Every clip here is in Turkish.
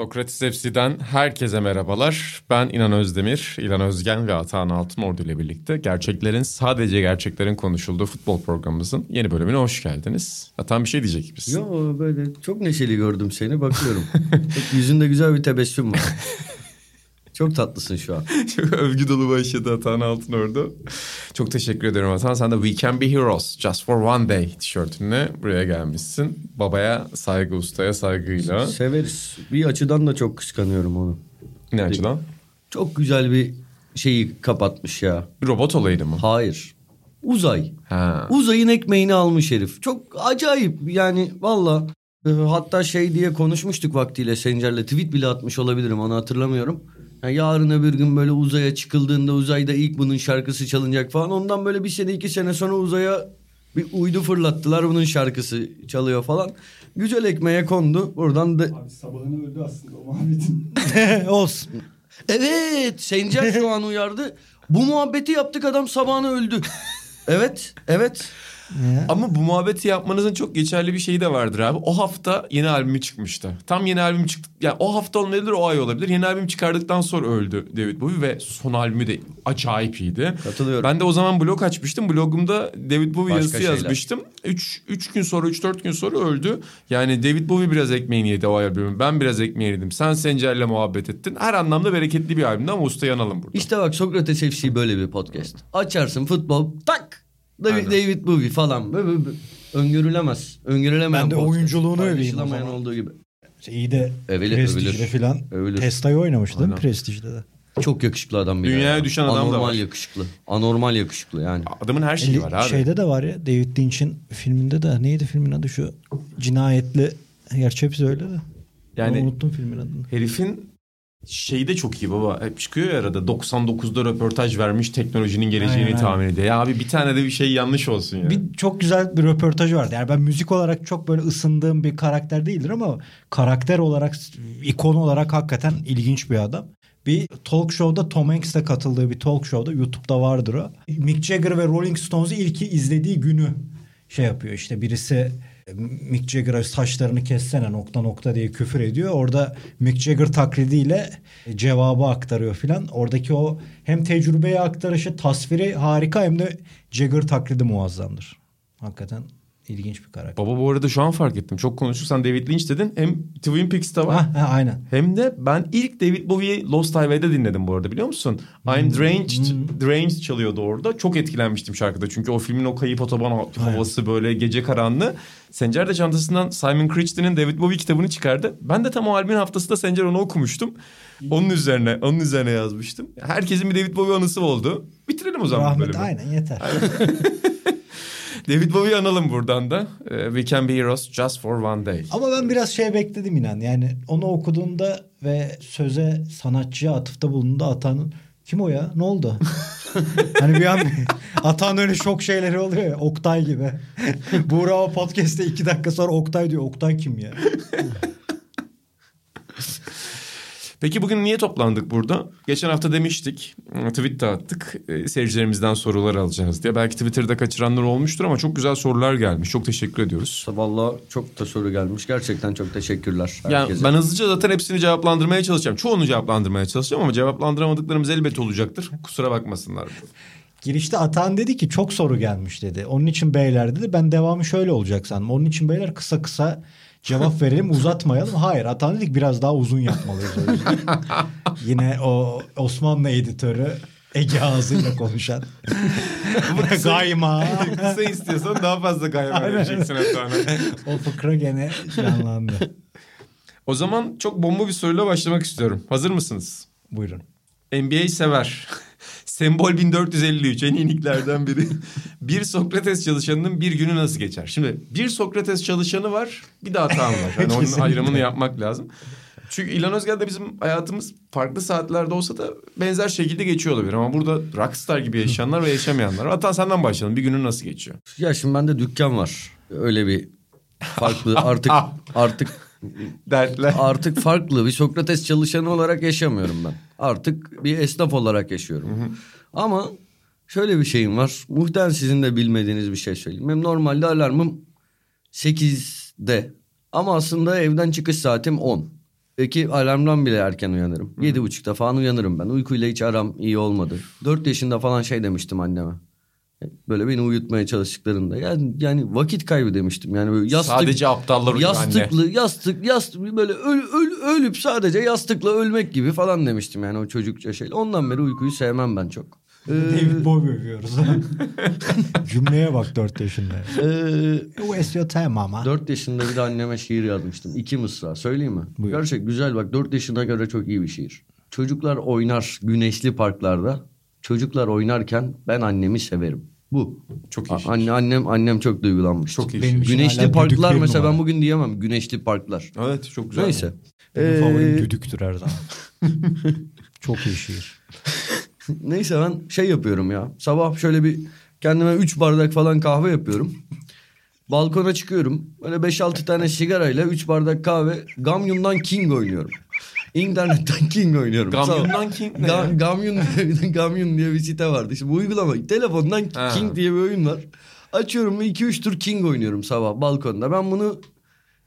Sokrates FC'den herkese merhabalar. Ben İnan Özdemir, İlan Özgen ve Atahan Altınordu ile birlikte gerçeklerin sadece gerçeklerin konuşulduğu futbol programımızın yeni bölümüne hoş geldiniz. Atahan bir şey diyecek misin? Yo böyle çok neşeli gördüm seni bakıyorum. Yüzünde güzel bir tebessüm var. Çok tatlısın şu an. Çok övgü dolu başladı Atahan Altınordu. Çok teşekkür ederim Atahan. Sen de We Can Be Heroes Just For One Day tişörtünle buraya gelmişsin. Babaya saygı, ustaya saygıyla. Severiz. Bir açıdan da çok kıskanıyorum onu. Ne açıdan? Çok güzel bir şeyi kapatmış ya. Robot olaydı mı? Hayır. Uzay. Ha. Uzayın ekmeğini almış herif. Çok acayip yani valla. Ee, Hatta şey diye konuşmuştuk vaktiyle Sencer'le. Tweet bile atmış olabilirim onu hatırlamıyorum. Yani yarın öbür gün böyle uzaya çıkıldığında uzayda ilk bunun şarkısı çalınacak falan. Ondan böyle bir sene iki sene sonra uzaya bir uydu fırlattılar. Bunun şarkısı çalıyor falan. Güzel ekmeğe kondu. Buradan da... Abi sabahını öldü aslında o muhabbetin. Olsun. Evet Sencer şu an uyardı. Bu muhabbeti yaptık adam sabahına öldü. evet evet. Ama bu muhabbeti yapmanızın çok geçerli bir şeyi de vardır abi. O hafta yeni albümü çıkmıştı. Tam yeni albüm çıktı. Yani o hafta olmayabilir, o ay olabilir. Yeni albüm çıkardıktan sonra öldü David Bowie ve son albümü de acayip iyiydi. Katılıyorum. Ben de o zaman blog açmıştım. Blogumda David Bowie Başka yazısı şeyler. yazmıştım. 3 3 gün sonra 3 4 gün sonra öldü. Yani David Bowie biraz ekmeğini yedi o albümün. Ben biraz ekmeğini yedim. Sen Sencer'le muhabbet ettin. Her anlamda bereketli bir albümdü ama usta yanalım burada. İşte bak Sokrates FC böyle bir podcast. Açarsın futbol tak. David. David Bowie falan. Böyle, böyle, böyle. Öngörülemez. Öngörülemeyen Ben de podcast. oyunculuğunu öveyim o zaman. olduğu gibi. İyi de Övülür, övülür. filan. Övülür. Testa'yı oynamıştı değil mi Aynen. Prestij'de de? Çok yakışıklı adam bir Dünyaya ya. düşen adam da Anormal var. yakışıklı. Anormal yakışıklı yani. Adamın her şeyi var abi. Şeyde de var ya David Lynch'in filminde de neydi filmin adı şu cinayetli. Gerçi hepsi öyle de. Yani- Yani unuttum filmin adını. Herifin şeyi de çok iyi baba. Hep çıkıyor ya arada 99'da röportaj vermiş teknolojinin geleceğini Aynen, tahmin ediyor. Ya abi bir tane de bir şey yanlış olsun ya. Bir çok güzel bir röportajı vardı. Yani ben müzik olarak çok böyle ısındığım bir karakter değildir ama karakter olarak ikon olarak hakikaten ilginç bir adam. Bir talk show'da Tom Hanks'te katıldığı bir talk show'da YouTube'da vardır o. Mick Jagger ve Rolling Stones'u ilki izlediği günü şey yapıyor işte birisi Mick Jagger'a saçlarını kessene nokta nokta diye küfür ediyor. Orada Mick Jagger taklidiyle cevabı aktarıyor filan. Oradaki o hem tecrübeyi aktarışı tasviri harika hem de Jagger taklidi muazzamdır. Hakikaten ilginç bir karakter. Baba bu arada şu an fark ettim. Çok konuşursan David Lynch dedin. Hem Twin Peaks'te var. Ha, ha, aynen. Hem de ben ilk David Bowie'yi Lost Highway'de dinledim bu arada biliyor musun? Hmm. I'm Deranged, Deranged çalıyordu orada. Çok etkilenmiştim şarkıda. Çünkü o filmin o kayıp otoban havası böyle gece karanlığı. Sencer de çantasından Simon Crichton'ın David Bowie kitabını çıkardı. Ben de tam o albümün haftasında Sencer onu okumuştum. Onun üzerine onun üzerine yazmıştım. Herkesin bir David Bowie anısı oldu. Bitirelim o zaman Rahmet bölümü. aynen yeter. David Bowie'yi analım buradan da. Ee, We Can Be Heroes Just For One Day. Ama ben biraz şey bekledim inan. Yani onu okuduğunda ve söze sanatçıya atıfta bulunduğunda Atan'ın kim o ya? Ne oldu? hani bir an Atan öyle şok şeyleri oluyor ya. Oktay gibi. Buğra o podcast'te iki dakika sonra Oktay diyor. Oktay kim ya? Peki bugün niye toplandık burada? Geçen hafta demiştik, tweet de attık. e, Seyircilerimizden sorular alacağız diye. Belki Twitter'da kaçıranlar olmuştur ama çok güzel sorular gelmiş. Çok teşekkür ediyoruz. Vallahi çok da soru gelmiş. Gerçekten çok teşekkürler Yani herkese. ben hızlıca zaten hepsini cevaplandırmaya çalışacağım. Çoğunu cevaplandırmaya çalışacağım ama cevaplandıramadıklarımız elbet olacaktır. Kusura bakmasınlar. Girişte Atan dedi ki çok soru gelmiş dedi. Onun için beyler dedi. Ben devamı şöyle olacak sandım. Onun için beyler kısa kısa cevap verelim uzatmayalım. Hayır Atan dedik biraz daha uzun yapmalıyız o yüzden. Yine o Osmanlı editörü Ege ağzıyla konuşan. Gayma. Kısa istiyorsan daha fazla gayma vereceksin hatta. o fıkra gene canlandı. O zaman çok bomba bir soruyla başlamak istiyorum. Hazır mısınız? Buyurun. NBA sever. Sembol 1453 en iyiliklerden biri. bir Sokrates çalışanının bir günü nasıl geçer? Şimdi bir Sokrates çalışanı var bir de hatam var. Hani onun ayrımını yapmak lazım. Çünkü İlhan Özgel'de bizim hayatımız farklı saatlerde olsa da benzer şekilde geçiyor olabilir. Ama burada rockstar gibi yaşayanlar ve yaşamayanlar. Hatta senden başlayalım. Bir günün nasıl geçiyor? Ya şimdi bende dükkan var. Öyle bir Farklı artık artık Dertler. artık farklı bir Sokrates çalışanı olarak yaşamıyorum ben. Artık bir esnaf olarak yaşıyorum. Ama şöyle bir şeyim var. Muhtemelen sizin de bilmediğiniz bir şey söyleyeyim. Benim normalde alarmım 8'de. Ama aslında evden çıkış saatim 10. Peki alarmdan bile erken uyanırım. Yedi buçukta falan uyanırım ben. Uykuyla hiç aram iyi olmadı. 4 yaşında falan şey demiştim anneme. Böyle beni uyutmaya çalıştıklarında. Yani, yani vakit kaybı demiştim. Yani böyle yastık, Sadece aptallar uyuyor anne. Yastıklı, yastık, yastık böyle öl, öl, ölüp sadece yastıkla ölmek gibi falan demiştim yani o çocukça şey. Ondan beri uykuyu sevmem ben çok. Ee, David Bowie övüyoruz. Cümleye bak 4 yaşında. ee, Waste your time mama. 4 yaşında bir de anneme şiir yazmıştım. İki mısra. Söyleyeyim mi? Buyur. Gerçek güzel bak 4 yaşına göre çok iyi bir şiir. Çocuklar oynar güneşli parklarda. Çocuklar oynarken ben annemi severim. Bu. Çok iyi A-. Anne, annem annem çok duygulanmış. Çok iyi. Benim Güneşli parklar mesela ben bugün diyemem. Güneşli parklar. Evet çok güzel. Neyse. Benim favorim Ee, düdüktür her zaman. Çok iyi şiir. Neyse ben şey yapıyorum ya. Sabah şöyle bir kendime 3 bardak falan kahve yapıyorum. Balkona çıkıyorum. Böyle 5-6 tane sigarayla 3 bardak kahve. Gamyun'dan King oynuyorum. İnternetten King oynuyorum. Gamyun'dan King ne Ga-? Gamyun diye, Gamyun diye bir site vardı. İşte bu uygulama. Telefondan Ha. King diye bir oyun var. Açıyorum ve 2-3 tur King oynuyorum sabah balkonda. Ben bunu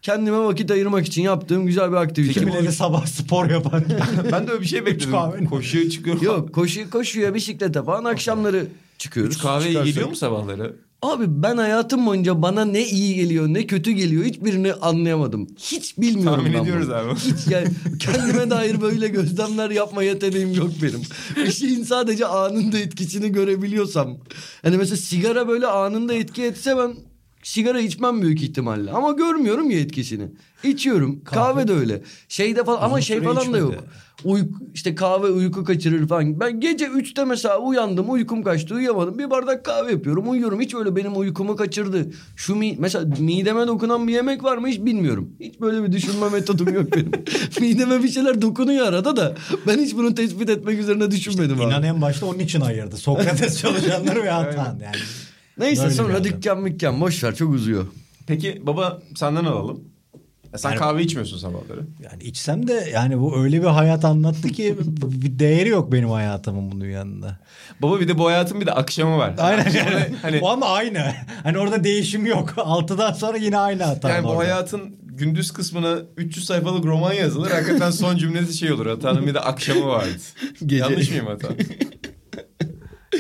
kendime vakit ayırmak için yaptığım güzel bir aktivite. Kimileri sabah spor yapar. Ben de öyle bir şey bekledim. Koşuya çıkıyorum. Yok koşu, koşuya bisiklete falan akşamları çıkıyoruz. Üç kahve iyi Çıkarsak- geliyor mu sabahları? Abi ben hayatım boyunca bana ne iyi geliyor ne kötü geliyor hiçbirini anlayamadım. Hiç bilmiyorum Tahmin ben ediyoruz bunu. abi. Hiç yani kendime dair böyle gözlemler yapma yeteneğim yok benim. Bir şeyin sadece anında etkisini görebiliyorsam. Hani mesela sigara böyle anında etki etse ben sigara içmem büyük ihtimalle. Ama görmüyorum ya etkisini. İçiyorum. Kahve, de öyle. Şeyde falan ama Uzun şey süre falan da yok. Uyku, işte kahve uyku kaçırır falan. Ben gece 3'te mesela uyandım uykum kaçtı uyuyamadım. Bir bardak kahve yapıyorum uyuyorum. Hiç öyle benim uykumu kaçırdı. Şu mi, mesela mideme dokunan bir yemek var mı hiç bilmiyorum. Hiç böyle bir düşünme metodum yok benim. mideme bir şeyler dokunuyor arada da ben hiç bunu tespit etmek üzerine düşünmedim abi. İnan en başta onun için ayırdı. Sokrates çalışanları ve Atan yani. Neyse Böyle sonra dükkan mükkan boş ver çok uzuyor. Peki baba senden alalım. E sen Yani- kahve içmiyorsun sabahları. Yani içsem de yani bu öyle bir hayat anlattı ki bir değeri yok benim hayatımın bunun yanında. Baba bir de bu hayatın bir de akşamı var. Aynen Akşamı yani. Hani Bu ama aynı. Hani orada değişim yok. Altıdan sonra yine aynı hata. yani bu orada. hayatın gündüz kısmına 300 sayfalık roman yazılır. Hakikaten son cümlesi şey olur. Hatanın bir de akşamı vardı. Gece. Yanlış mıyım hata?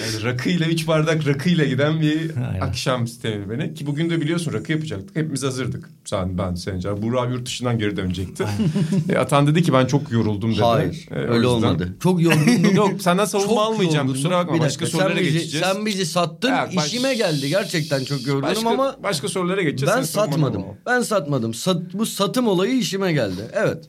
Yani rakıyla üç bardak rakıyla giden bir Aynen. akşam sistemi beni. Ki bugün de biliyorsun rakı yapacaktık. Hepimiz hazırdık. Sen, ben, Sencer. Burak yurt dışından geri dönecekti. e, Atan dedi ki ben çok yoruldum dedi. Hayır E, öyle yüzden- olmadı. Çok yorgundum. Yok senden savunma Çok almayacağım yorgundum. kusura bakma. Başka sorulara bizi, geçeceğiz. Sen bizi sattın Ya, baş- işime geldi. Gerçekten çok yorgunum başka, ama başka sorulara geçeceğiz. ben satmadım. Ben satmadım. Sat, bu satım olayı işime geldi. Evet.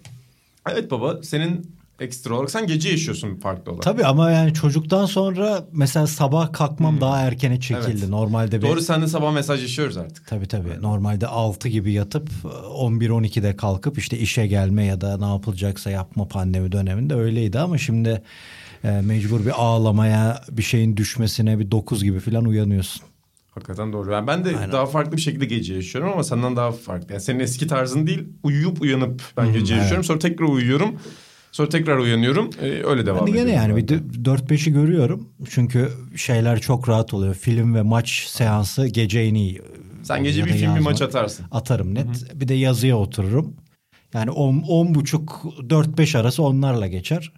Evet baba senin ekstra olarak sen gece yaşıyorsun farklı olarak. Tabii ama yani çocuktan sonra mesela sabah kalkmam daha erkene çekildi. Hmm. Evet. Normalde bir... Doğru sen de sabah mesajlaşıyoruz artık. Tabii tabii. Normalde 6 gibi yatıp 11-12'de kalkıp işte işe gelme ya da ne yapılacaksa yapma pandemi döneminde öyleydi ama şimdi e, mecbur bir ağlamaya bir şeyin düşmesine bir 9 gibi falan uyanıyorsun. Hakikaten doğru. Yani ben de Aynen. daha farklı bir şekilde gece yaşıyorum ama senden daha farklı. Yani senin eski tarzın değil uyuyup uyanıp ben gece evet. yaşıyorum. Sonra tekrar uyuyorum. Sonra tekrar uyanıyorum. Ee, öyle devam Ben de ediyorum. gene yani de. bir de 4-5'i görüyorum. Çünkü şeyler çok rahat oluyor. Film ve maç seansı gece en iyi. Sen gece bir film bir yazma. maç atarsın. Atarım net. Bir de yazıya otururum. Yani 10 10 buçuk 4-5 arası onlarla geçer.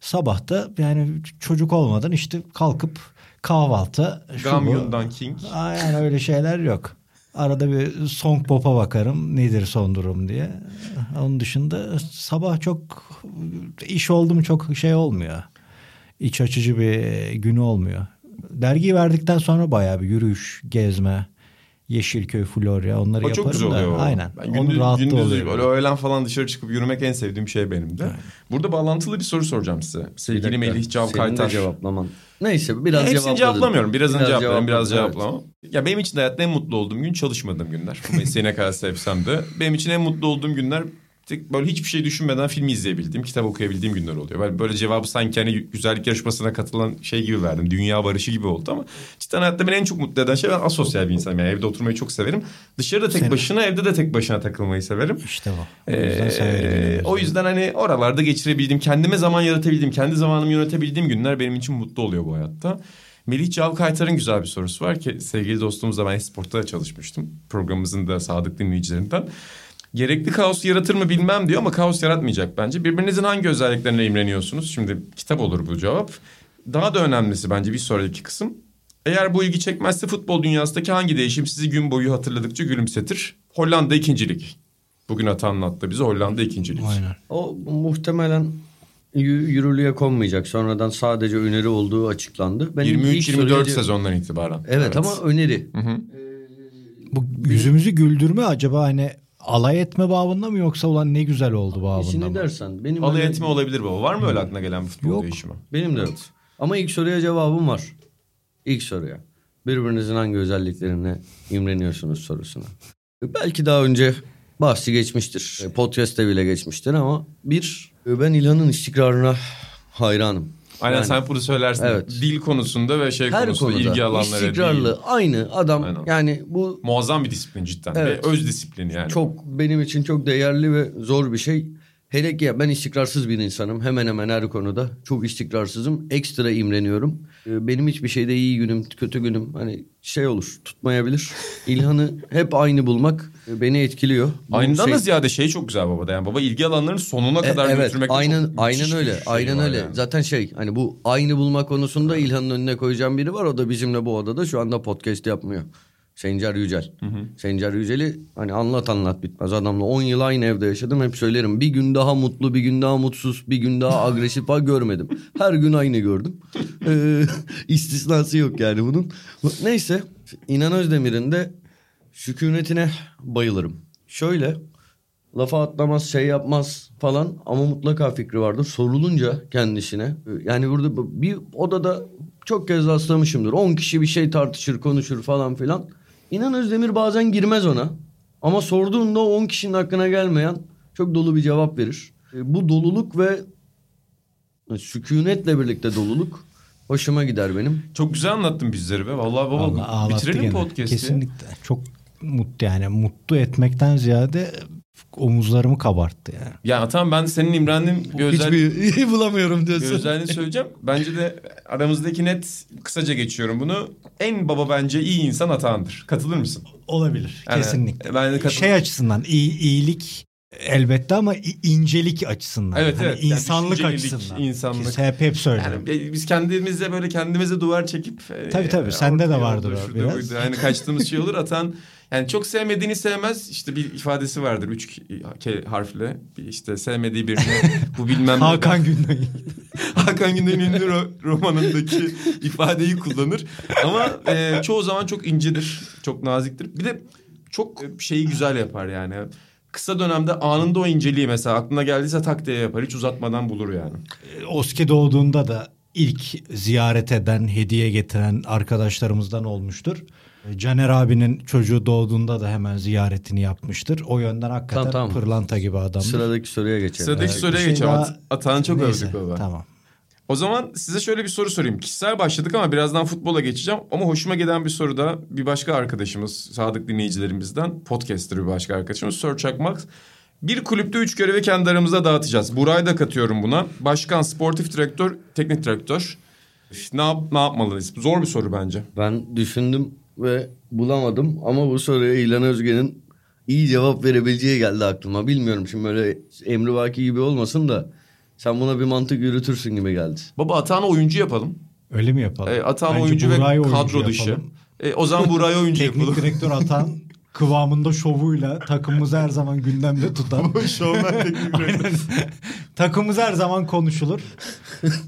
Sabah da yani çocuk olmadan işte kalkıp kahvaltı. Gamyon'dan King. Aa, Yani öyle şeyler yok. Arada bir Song Pop'a bakarım nedir son durum diye. Onun dışında sabah çok iş oldu mu çok şey olmuyor. İç açıcı bir günü olmuyor. Dergiyi verdikten sonra bayağı bir yürüyüş, gezme, Yeşilköy, Florya onları O yaparım çok güzel da. oluyor. Aynen. Ben Onun gündüz, rahatlığı gündüz oluyor. böyle öğlen falan dışarı çıkıp yürümek en sevdiğim şey benim de. Burada bağlantılı bir soru soracağım size. Sevgili Melih Cav senin de Kaytar. cevaplaman. Neyse biraz Hepsini cevapladım. cevaplamıyorum. Birazını Biraz cevaplarım, biraz cevaplamam. Ya benim için de hayatta en mutlu olduğum gün çalışmadığım günler. Bu mesleği ne kadar sevsem de. Benim için en mutlu olduğum günler böyle hiçbir şey düşünmeden film izleyebildiğim, kitap okuyabildiğim günler oluyor. Ben böyle cevabı sanki hani güzellik yarışmasına katılan şey gibi verdim. Dünya barışı gibi oldu ama cidden hayatta beni en çok mutlu eden şey ben asosyal bir insanım. Yani evde oturmayı çok severim. Dışarıda tek Senin- başına, evde de tek başına takılmayı severim. İşte bu. O yüzden Ee, o yüzden hani oralarda geçirebildiğim, kendime zaman yaratabildiğim, kendi zamanımı yönetebildiğim günler benim için mutlu oluyor bu hayatta. Melih Cavkaytar'ın güzel bir sorusu var ki sevgili dostumuzla ben Esport'ta da çalışmıştım. Programımızın da sadık dinleyicilerinden. Gerekli kaos yaratır mı bilmem diyor ama kaos yaratmayacak bence. Birbirinizin hangi özelliklerine imreniyorsunuz? Şimdi kitap olur bu cevap. Daha da önemlisi bence bir sonraki kısım. Eğer bu ilgi çekmezse futbol dünyasındaki hangi değişim sizi gün boyu hatırladıkça gülümsetir? Hollanda ikincilik. Bugün Ata anlattı bize Hollanda ikincilik. Aynen. O muhtemelen yü- yürürlüğe konmayacak. Sonradan sadece öneri olduğu açıklandı. Ben ilk 23-24 soruya- sezondan itibaren. Evet, ama öneri. Hı hı. Bu yüzümüzü güldürme acaba hani alay etme babında mı yoksa ulan ne güzel oldu babında İşini mı? dersen. Benim Alay öyle- etme olabilir baba. Var mı öyle aklına gelen bir futbol Yok. değişimi? Benim de yok. Ama ilk soruya cevabım var. İlk soruya. Birbirinizin hangi özelliklerine imreniyorsunuz sorusuna. Belki daha önce bahsi geçmiştir. Podcast'te bile geçmiştir ama bir ben İlhan'ın istikrarına hayranım. Aynen Yani sen bunu söylersin. Evet. Dil konusunda ve şey her konusunda konuda ilgi alanları istikrarlı, değil. aynı adam. Aynen. Yani bu Muazzam bir disiplin cidden. Evet. Ve öz disiplini yani. çok benim için çok değerli ve zor bir şey. Hele ki ya ben istikrarsız bir insanım. Hemen hemen her konuda çok istikrarsızım. Ekstra imreniyorum. Ee, Benim hiçbir şeyde iyi günüm, kötü günüm hani şey olur, tutmayabilir. İlhan'ı hep aynı bulmak e, beni etkiliyor. Bu Aynıdan şey- da ziyade şey çok güzel baba da yani baba ilgi alanlarının sonuna E, kadar evet, götürmek aynen aynen öyle. şey aynen öyle. yani. Zaten şey hani bu aynı bulma konusunda İlhan'ın önüne koyacağım biri var. O da bizimle bu odada şu anda podcast yapmıyor. Sencer Yücel. Sencer Yücel'i hani anlat anlat bitmez. Adamla 10 yıl aynı evde yaşadım. Hep söylerim. Bir gün daha mutlu, bir gün daha mutsuz, bir gün daha agresif falan görmedim. Her gün aynı gördüm. Ee, istisnası yok yani bunun. Neyse. İnan Özdemir'in de sükunetine bayılırım. Şöyle lafa atlamaz şey yapmaz falan ama mutlaka fikri vardır. Sorulunca kendisine yani burada bir odada çok kez rastlamışımdır. 10 kişi bir şey tartışır konuşur falan filan. İnan Özdemir bazen girmez ona ama sorduğunda o 10 kişinin hakkına gelmeyen çok dolu bir cevap verir. E, Bu doluluk ve sükunetle birlikte doluluk hoşuma gider benim. Çok güzel anlattın bizleri be. Vallahi baba Vallahi bitirelim podcast'i. Kesinlikle. Çok mutlu yani mutlu etmekten ziyade omuzlarımı kabarttı yani. Ya tamam ben senin imrendiğin bir özellik, Hiçbir bulamıyorum bir özelliğini söyleyeceğim. Bence de aramızdaki net kısaca geçiyorum bunu. En baba bence iyi insan Atahan'dır. Katılır mısın? Olabilir. Yani kesinlikle. ben de katıl- şey açısından iyi, iyilik elbette ama incelik açısından. Evet, Hani evet. Yani insanlık düşüncelilik, açısından. insanlık. Biz hep hep söylerim. Yani biz kendimize böyle kendimize duvar çekip e, Tabii, tabii. Sende de o şurada biraz. buydu. Yani kaçtığımız şey olur atan yani çok sevmediğini sevmez işte bir ifadesi vardır üç ke- harfle işte sevmediği birini bu bilmem ne- Hakan Gündoğan. Hakan Gündoğan ünlü ro- romanındaki ifadeyi kullanır ama e, çoğu zaman çok incedir çok naziktir bir de çok e, şeyi güzel yapar yani kısa dönemde anında o inceliği mesela aklına geldiyse tak diye yapar hiç uzatmadan bulur yani. Oski doğduğunda da ilk ziyaret eden, hediye getiren arkadaşlarımızdan olmuştur. Caner abinin çocuğu doğduğunda da hemen ziyaretini yapmıştır. O yönden hakikaten Tamam, tamam. pırlanta gibi adamdır. Sıradaki soruya geçelim. Sıradaki Evet, soruya şey geçelim. daha- At- Atahan'ı çok Neyse, övdük baba. Tamam. O zaman size şöyle bir soru sorayım. Kişisel başladık ama birazdan futbola geçeceğim. Ama hoşuma giden bir soru da bir başka arkadaşımız, sadık dinleyicilerimizden, podcaster bir başka arkadaşımız Sör Çakmak. Bir kulüpte üç görevi kendi aramızda dağıtacağız. Burayı da katıyorum buna. Başkan, sportif direktör, teknik direktör. Ne, yap, ne yapmalıyız? Zor bir soru bence. Ben düşündüm ve bulamadım ama bu soruya İlhan Özge'nin iyi cevap verebileceği geldi aklıma. Bilmiyorum şimdi böyle emrivaki gibi olmasın da sen buna bir mantık yürütürsün gibi geldi. Baba Atahan'ı oyuncu yapalım. Öyle mi yapalım? E, Atahan oyuncu ve Burak'ı oyuncu kadro dışı. yapalım. E, o zaman Buray'ı oyuncu Teknik yapalım. direktör atan kıvamında şovuyla takımımızı her zaman gündemde tutan. Teknik direktör. Takımımız her zaman konuşulur.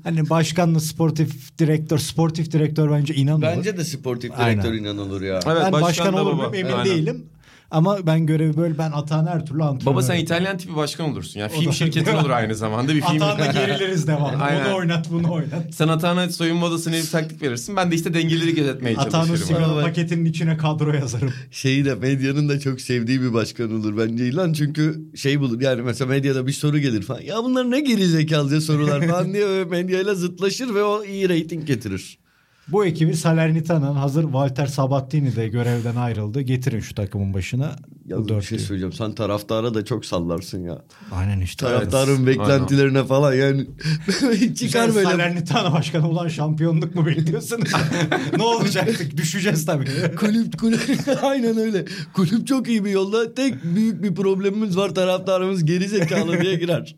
Hani başkanla sportif direktör, sportif direktör bence inan olur. Bence de sportif Aynen. direktör inan olur ya. Evet, ben başkan başkan, olur muyum emin Aynen. değilim. Ama ben görevi böyle ben Atahan her türlü antrenör. Baba sen. İtalyan tipi başkan olursun. Yani O film da- şirketin olur aynı zamanda. Bir film. Atahan'la gerileriz devam. Aynen. Bunu oynat bunu oynat. Sen Atahan'a soyunma odasına bir taktik verirsin. Ben de işte dengeleri gözetmeye Atahan'ın çalışırım. bak- paketinin içine kadro yazarım. Şeyi de medyanın da çok sevdiği bir başkan olur bence İlan. Çünkü şey bulur yani mesela medyada bir soru gelir falan. Ya bunlar ne geri zekalıca sorular falan diye öyle medyayla zıtlaşır ve o iyi reyting getirir. Bu ekibi Salernitana hazır Walter Sabattini de görevden ayrıldı. Getirin şu takımın başına. Ya bir şey söyleyeceğim. Sen taraftara da çok sallarsın ya. Aynen işte. Taraftarın Evet, beklentilerine falan yani çıkar Sen böyle. Salernitana başkanı ulan şampiyonluk mu bekliyorsunuz? ne olacaktık? Düşeceğiz tabii. Kulüp kulüp aynen öyle. Kulüp çok iyi bir yolda. Tek büyük bir problemimiz var taraftarımız geri zekalı diye girer.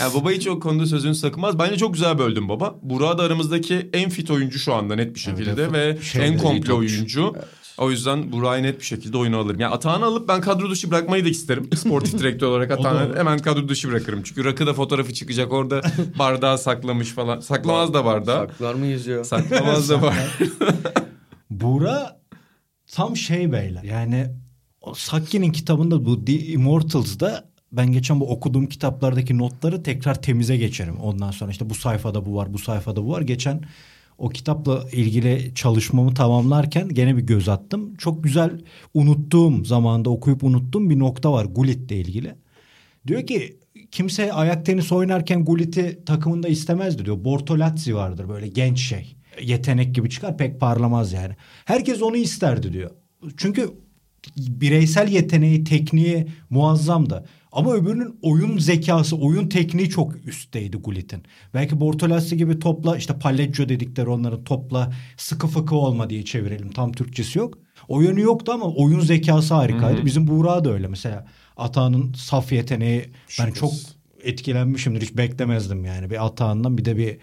Yani baba hiç o konuda sözünü sakınmaz. Bence çok güzel böldün baba. Burak da aramızdaki en fit oyuncu şu anda net bir şekilde Evet, ve şey en komple oyuncu. O yüzden Burak'ı net bir şekilde oyuna alırım. Yani Atahan'ı alıp ben kadro dışı bırakmayı da isterim. Sportif direktör olarak Atahan'ı hemen kadro dışı bırakırım. Çünkü rakıda fotoğrafı çıkacak orada bardağı saklamış falan. Saklamaz da bardağı. Saklar mıyız ya? Saklamaz da var. Bura tam şey beyler. Yani Sakki'nin kitabında bu The Immortals'da ben geçen bu okuduğum kitaplardaki notları tekrar temize geçerim. Ondan sonra işte bu sayfada bu var, bu sayfada bu var. Geçen o kitapla ilgili çalışmamı tamamlarken gene bir göz attım. Çok güzel unuttuğum zamanda okuyup unuttuğum bir nokta var Gullit'le ilgili. Diyor ki kimse ayak tenisi oynarken Gullit'i takımında istemezdi diyor. Bortolazzi vardır böyle genç şey. Yetenek gibi çıkar pek parlamaz yani. Herkes onu isterdi diyor. Çünkü bireysel yeteneği, tekniği muazzamdı. Ama öbürünün oyun zekası, oyun tekniği çok üstteydi Gullit'in. Belki Bortolazzi gibi topla işte palleggio dedikleri onların topla sıkı fıkı olma diye çevirelim. Tam Türkçesi yok. O yönü yoktu ama oyun zekası harikaydı. Bizim Buğra da öyle mesela. Atağının saf yeteneği ben Şüphesiz. çok etkilenmişimdir. Hiç beklemezdim yani. Bir Atağan'dan bir de bir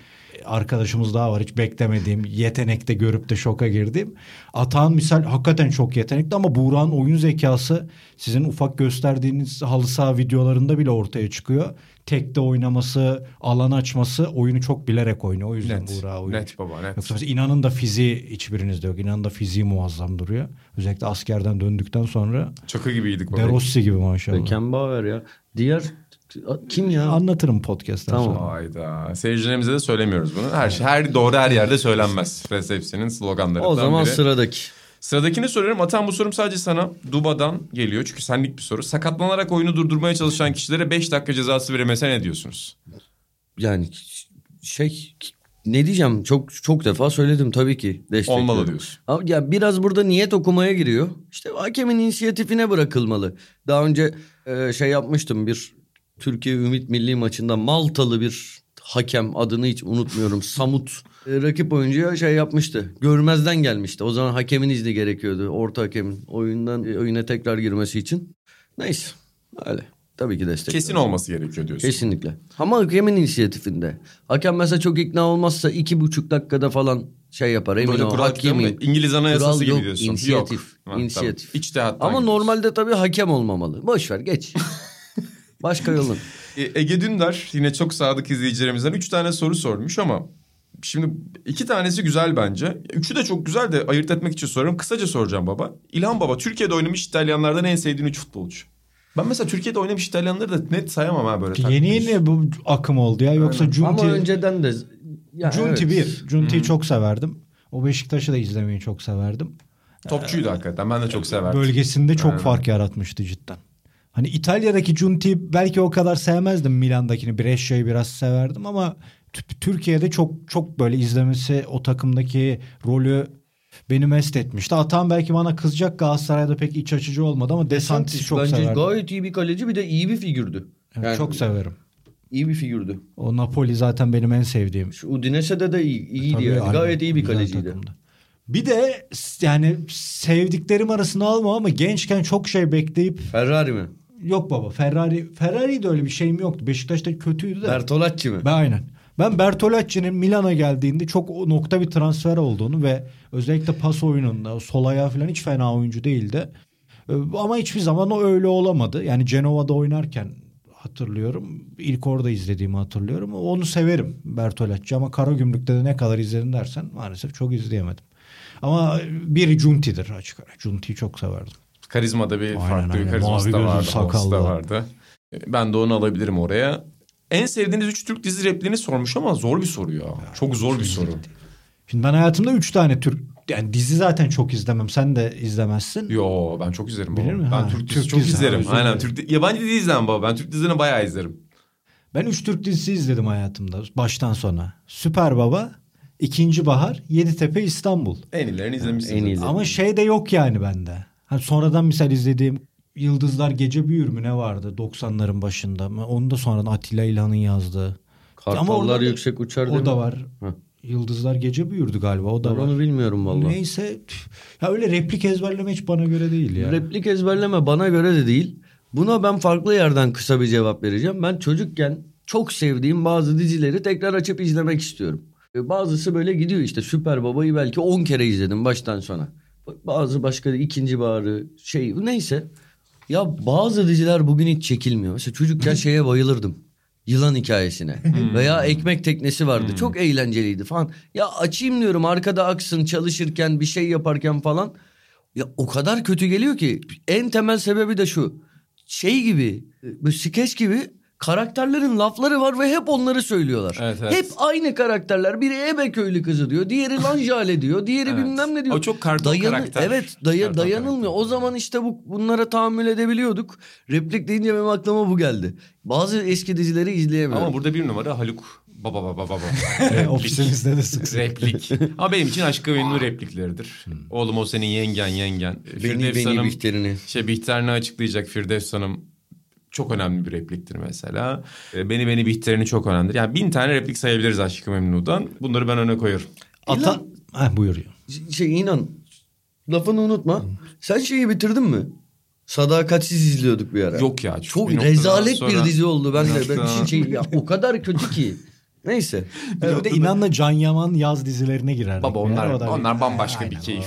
arkadaşımız daha var. Hiç beklemediğim yetenekte görüp de şoka girdiğim. Atağan misal hakikaten çok yetenekli ama Buğra'nın oyun zekası sizin ufak gösterdiğiniz halı saha videolarında bile ortaya çıkıyor. Tekte oynaması, alan açması oyunu çok bilerek oynuyor. O yüzden Net. Buğra oyuncu. Net baba net. Yoksa inanın da fiziği hiçbirinizde yok. İnanın da fiziği muazzam duruyor. Özellikle askerden döndükten sonra Çakı gibiydik baba. De Rossi gibi maşallah. Beckenbauer ya. Diğer kim ya? Anlatırım podcast'ten Tamam. sonra. Hayda. Seyircilerimize de söylemiyoruz bunu. Her şey her doğru her yerde söylenmez. Resepsiyonun sloganlarından O zaman biri. sıradaki. Sıradakini soruyorum. Atan bu sorum sadece sana Duba'dan geliyor. Çünkü senlik bir soru. Sakatlanarak oyunu durdurmaya çalışan kişilere 5 dakika cezası verilmese ne diyorsunuz? Yani şey ne diyeceğim çok çok defa söyledim tabii ki destekliyorum. Olmalı diyorsun. Ama ya biraz burada niyet okumaya giriyor. İşte hakemin inisiyatifine bırakılmalı. Daha önce e, şey yapmıştım bir Türkiye Ümit Milli maçında Maltalı bir hakem adını hiç unutmuyorum. Samut e, rakip oyuncuya şey yapmıştı. Görmezden gelmişti. O zaman hakemin izni gerekiyordu. Orta hakemin oyundan e, oyuna tekrar girmesi için. Neyse öyle. Tabii ki destek. Kesin olması gerekiyor diyorsun. Kesinlikle. Ama hakemin inisiyatifinde. Hakem mesela çok ikna olmazsa iki buçuk dakikada falan şey yapar. Emin Böyle ol. kural mı? Hakemin. İngiliz anayasası Kural gibi yok, diyorsun. inisiyatif, Yok. Ha, tamam. inisiyatif. İçtihattan Ama gidiyorsun. normalde tabii hakem olmamalı. Boş ver geç. Başka yolun. E, Ege Dündar yine çok sadık izleyicilerimizden 3 tane soru sormuş ama şimdi iki tanesi güzel bence. Üçü de çok güzel de ayırt etmek için soruyorum. Kısaca soracağım baba. İlhan baba Türkiye'de oynamış İtalyanlardan en sevdiğin 3 futbolcu. Ben mesela Türkiye'de oynamış İtalyanları da net sayamam ha böyle. Yeni yeni bu akım oldu ya. Yoksa Aynen. Junti, Ama önceden de... Ya Junti evet. bir. Junti'yi çok severdim. O Beşiktaş'ı da izlemeyi çok severdim. Topçuydu hakikaten. Ben de çok severdim. Bölgesinde çok Aynen. fark yaratmıştı cidden. Hani İtalya'daki Junti'yi belki o kadar sevmezdim Milan'dakini. Brescia'yı biraz severdim ama Türkiye'de çok çok böyle izlemesi o takımdaki rolü beni mest etmişti. Atan belki bana kızacak Galatasaray'da pek iç açıcı olmadı ama Desantis'i çok Bence severdim. gayet iyi bir kaleci bir de iyi bir figürdü. Evet, Yani çok severim. iyi bir figürdü. O Napoli zaten benim en sevdiğim. Şu Udinese'de de iyi, iyiydi Tabii, yani. aynen. Gayet iyi bir kaleciydi. takımdı. Bir de yani sevdiklerim arasına alma ama gençken çok şey bekleyip Ferrari mi? Yok baba Ferrari Ferrari'de öyle bir şeyim yoktu. Beşiktaş'ta kötüydü de. Bertolacci mi? Ben aynen. Ben Bertolacci'nin Milan'a geldiğinde çok nokta bir transfer olduğunu ve özellikle pas oyununda sol ayağı falan hiç fena oyuncu değildi. Ee, Ama hiçbir zaman o öyle olamadı. Yani Cenova'da oynarken hatırlıyorum. İlk orada izlediğimi hatırlıyorum. Onu severim Bertolacci ama Karagümrük'te de ne kadar izledim dersen maalesef çok izleyemedim. Ama bir Junti'dir açık ara. Junti'yi çok severdim. Karizmada bir Aynen, farklı bir karizması da vardı. havası da sakallı. vardı. E, Ben de onu alabilirim oraya. En sevdiğiniz üç Türk dizi repliğini sormuş ama zor bir soru ya. Çok zor bir soru. Şimdi ben hayatımda 3 tane Türk yani dizi zaten çok izlemem. Sen de izlemezsin. Yo ben çok izlerim baba. Bilir mi? Ben Ha, Türk dizisi Türk çok dizisi, ha, izlerim. özür Aynen. Türk yabancı dizi izlemem baba. Ben Türk dizilerini bayağı izlerim. Ben 3 Türk dizisi izledim hayatımda baştan sona. Süper Baba, İkinci Bahar, Yeditepe İstanbul. En iyilerini izlemişsiniz. En iyileri. Ama şey de yok yani bende. Hani sonradan misal izlediğim Yıldızlar Gece Büyür mü ne vardı 90'ların başında. Onu da sonradan Atilla İlhan'ın yazdığı. Kartallar da- yüksek uçar O da mi? var. Hı. Yıldızlar Gece Büyürdü galiba o da Ben var. onu bilmiyorum vallahi. Neyse ya öyle replik ezberleme hiç bana göre değil ya. Replik ezberleme bana göre de değil. Buna ben farklı yerden kısa bir cevap vereceğim. Ben çocukken çok sevdiğim bazı dizileri tekrar açıp izlemek istiyorum. Bazısı böyle gidiyor işte Süper Baba'yı belki 10 kere izledim baştan sona. Bazı başka ikinci baharı şey neyse. Ya bazı diziler bugün hiç çekilmiyor. Mesela çocukken şeye bayılırdım. Yılan hikayesine. Veya ekmek teknesi vardı. Çok eğlenceliydi falan. Ya açayım diyorum arkada aksın çalışırken bir şey yaparken falan. Ya o kadar kötü geliyor ki en temel sebebi de şu. Şey gibi, böyle skeç gibi karakterlerin lafları var ve hep onları söylüyorlar. Evet, evet. Hep aynı karakterler. Biri ebe köylü kızı diyor, diğeri lanjale diyor, diğeri Evet. bilmem ne diyor. O çok karton karakter. Evet, daya, Karton dayanılmıyor. karakter. O zaman işte bu bunlara tahammül edebiliyorduk. Replik deyince benim aklıma bu geldi. Bazı eski dizileri izleyemiyorum. Ama burada bir numara Haluk. Baba baba baba. Ofisimizde de sık. Replik. Ama benim için aşkı memnun replikleridir. Oğlum o senin yengen yengen. beni Firdevs beni Hanım Bihter'ini. şey Bihter'ini açıklayacak Firdevs Hanım çok önemli bir repliktir mesela. E, Beni beni Bihter'ini çok önemlidir. Yani bin tane replik sayabiliriz Aşkı Memnu'dan. Bunları ben öne koyuyorum. Ata... Ha, buyur. Şey inan lafını unutma. Sen şeyi bitirdin mi? Sadakatsiz izliyorduk bir ara. Yok ya. Çok bir rezalet sonra- bir dizi oldu. Ben de ben noktadan- şey ya o kadar kötü ki. Neyse. Bir de inanla Can Yaman yaz dizilerine girer. Baba onlar onlar bambaşka bir keyif.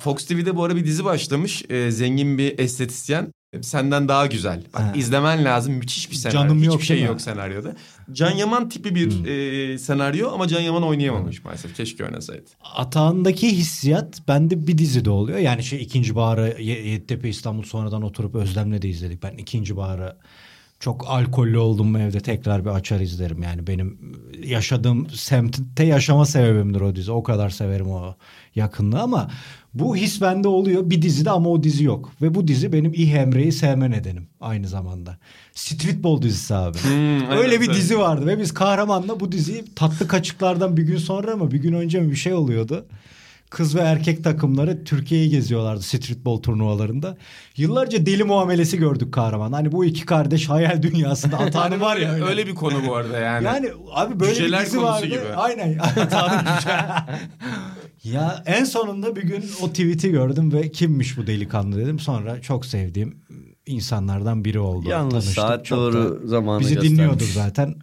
Fox TV'de bu ara bir dizi başlamış. Ee, zengin bir estetisyen. Senden daha güzel. Bak Ha. izlemen lazım. Müthiş bir senaryo. Canım Hiçbir yok şey yok senaryoda. Can Yaman tipi bir e, senaryo ama Can Yaman oynayamamış maalesef. Keşke oynasaydı. Atağındaki hissiyat bende bir dizide oluyor. Yani şey ikinci baharı Ye- Yeditepe İstanbul sonradan oturup Özlem'le de izledik. Ben ikinci baharı çok alkollü oldum evde tekrar bir açar izlerim. Yani benim yaşadığım semtte yaşama sebebimdir o dizi. O kadar severim o yakınlığı ama bu his bende oluyor bir dizide ama o dizi yok. Ve bu dizi benim İh Emre'yi sevme nedenim aynı zamanda. Streetball dizisi abi. Hmm, Öyle evet, bir evet. dizi vardı ve biz kahramanla bu diziyi tatlı kaçıklardan bir gün sonra mı bir gün önce mi bir şey oluyordu. Kız ve erkek takımları Türkiye'yi geziyorlardı streetball turnuvalarında. Yıllarca deli muamelesi gördük kahraman. Hani bu iki kardeş hayal dünyasında atanı var ya. öyle, öyle. bir konu bu arada yani. Yani abi böyle Cüceler bir dizi konusu vardı. gibi. Aynen. Atanın cüce. ya en sonunda bir gün o tweet'i gördüm ve kimmiş bu delikanlı dedim. Sonra çok sevdiğim insanlardan biri oldu. Yalnız Tanıştık. saat Çok doğru zamanı Bizi göstermiş. dinliyordur zaten.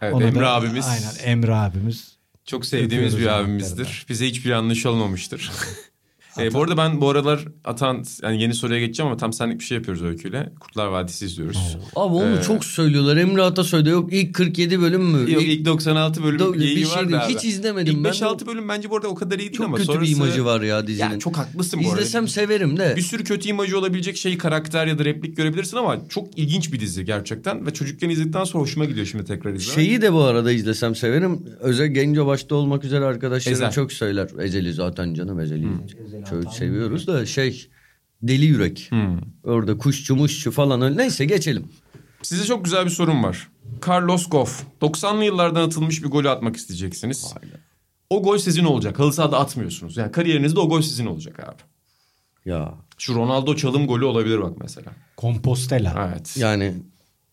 Evet, Ona Emre da- abimiz. Aynen Emre abimiz. Çok sevdiğimiz Öpüyoruz bir abimizdir. Bize hiçbir yanlış olmamıştır. e, bu arada ben bu aralar Atan yani yeni soruya geçeceğim ama tam senlik bir şey yapıyoruz öyküyle. Kurtlar Vadisi izliyoruz. Abi onu Ee, çok söylüyorlar. Emre Atasoy'da yok ilk 47 bölüm mü? Yok İlk- ilk 96 bölüm Do- bir şey vardı. Hiç izlemedim İlk ben. 5-6 bölüm bence bu arada o kadar iyi değil çok ama kötü sonrası... bir imajı var ya dizinin. Ya çok haklısın bu arada. İzlesem severim de. Bir sürü kötü imajı olabilecek şey karakter ya da replik görebilirsin ama çok ilginç bir dizi gerçekten. Ve çocukken izledikten sonra hoşuma gidiyor şimdi tekrar izlemek. Şeyi de bu arada izlesem severim. Özel Genco başta olmak üzere arkadaşlarım Ezel. çok söyler. Ezel'i zaten canım Ezel'i çok seviyoruz da şey Deli Yürek. Hmm. Orada kuşçu muşçu falan öyle. Neyse geçelim. Size çok güzel bir sorum var. Carlos Goff. 90'lı yıllardan atılmış bir golü atmak isteyeceksiniz. O gol sizin olacak. Halı sahada atmıyorsunuz. Yani kariyerinizde o gol sizin olacak abi. Ya Şu Ronaldo çalım golü olabilir bak mesela. Compostela. Evet. yani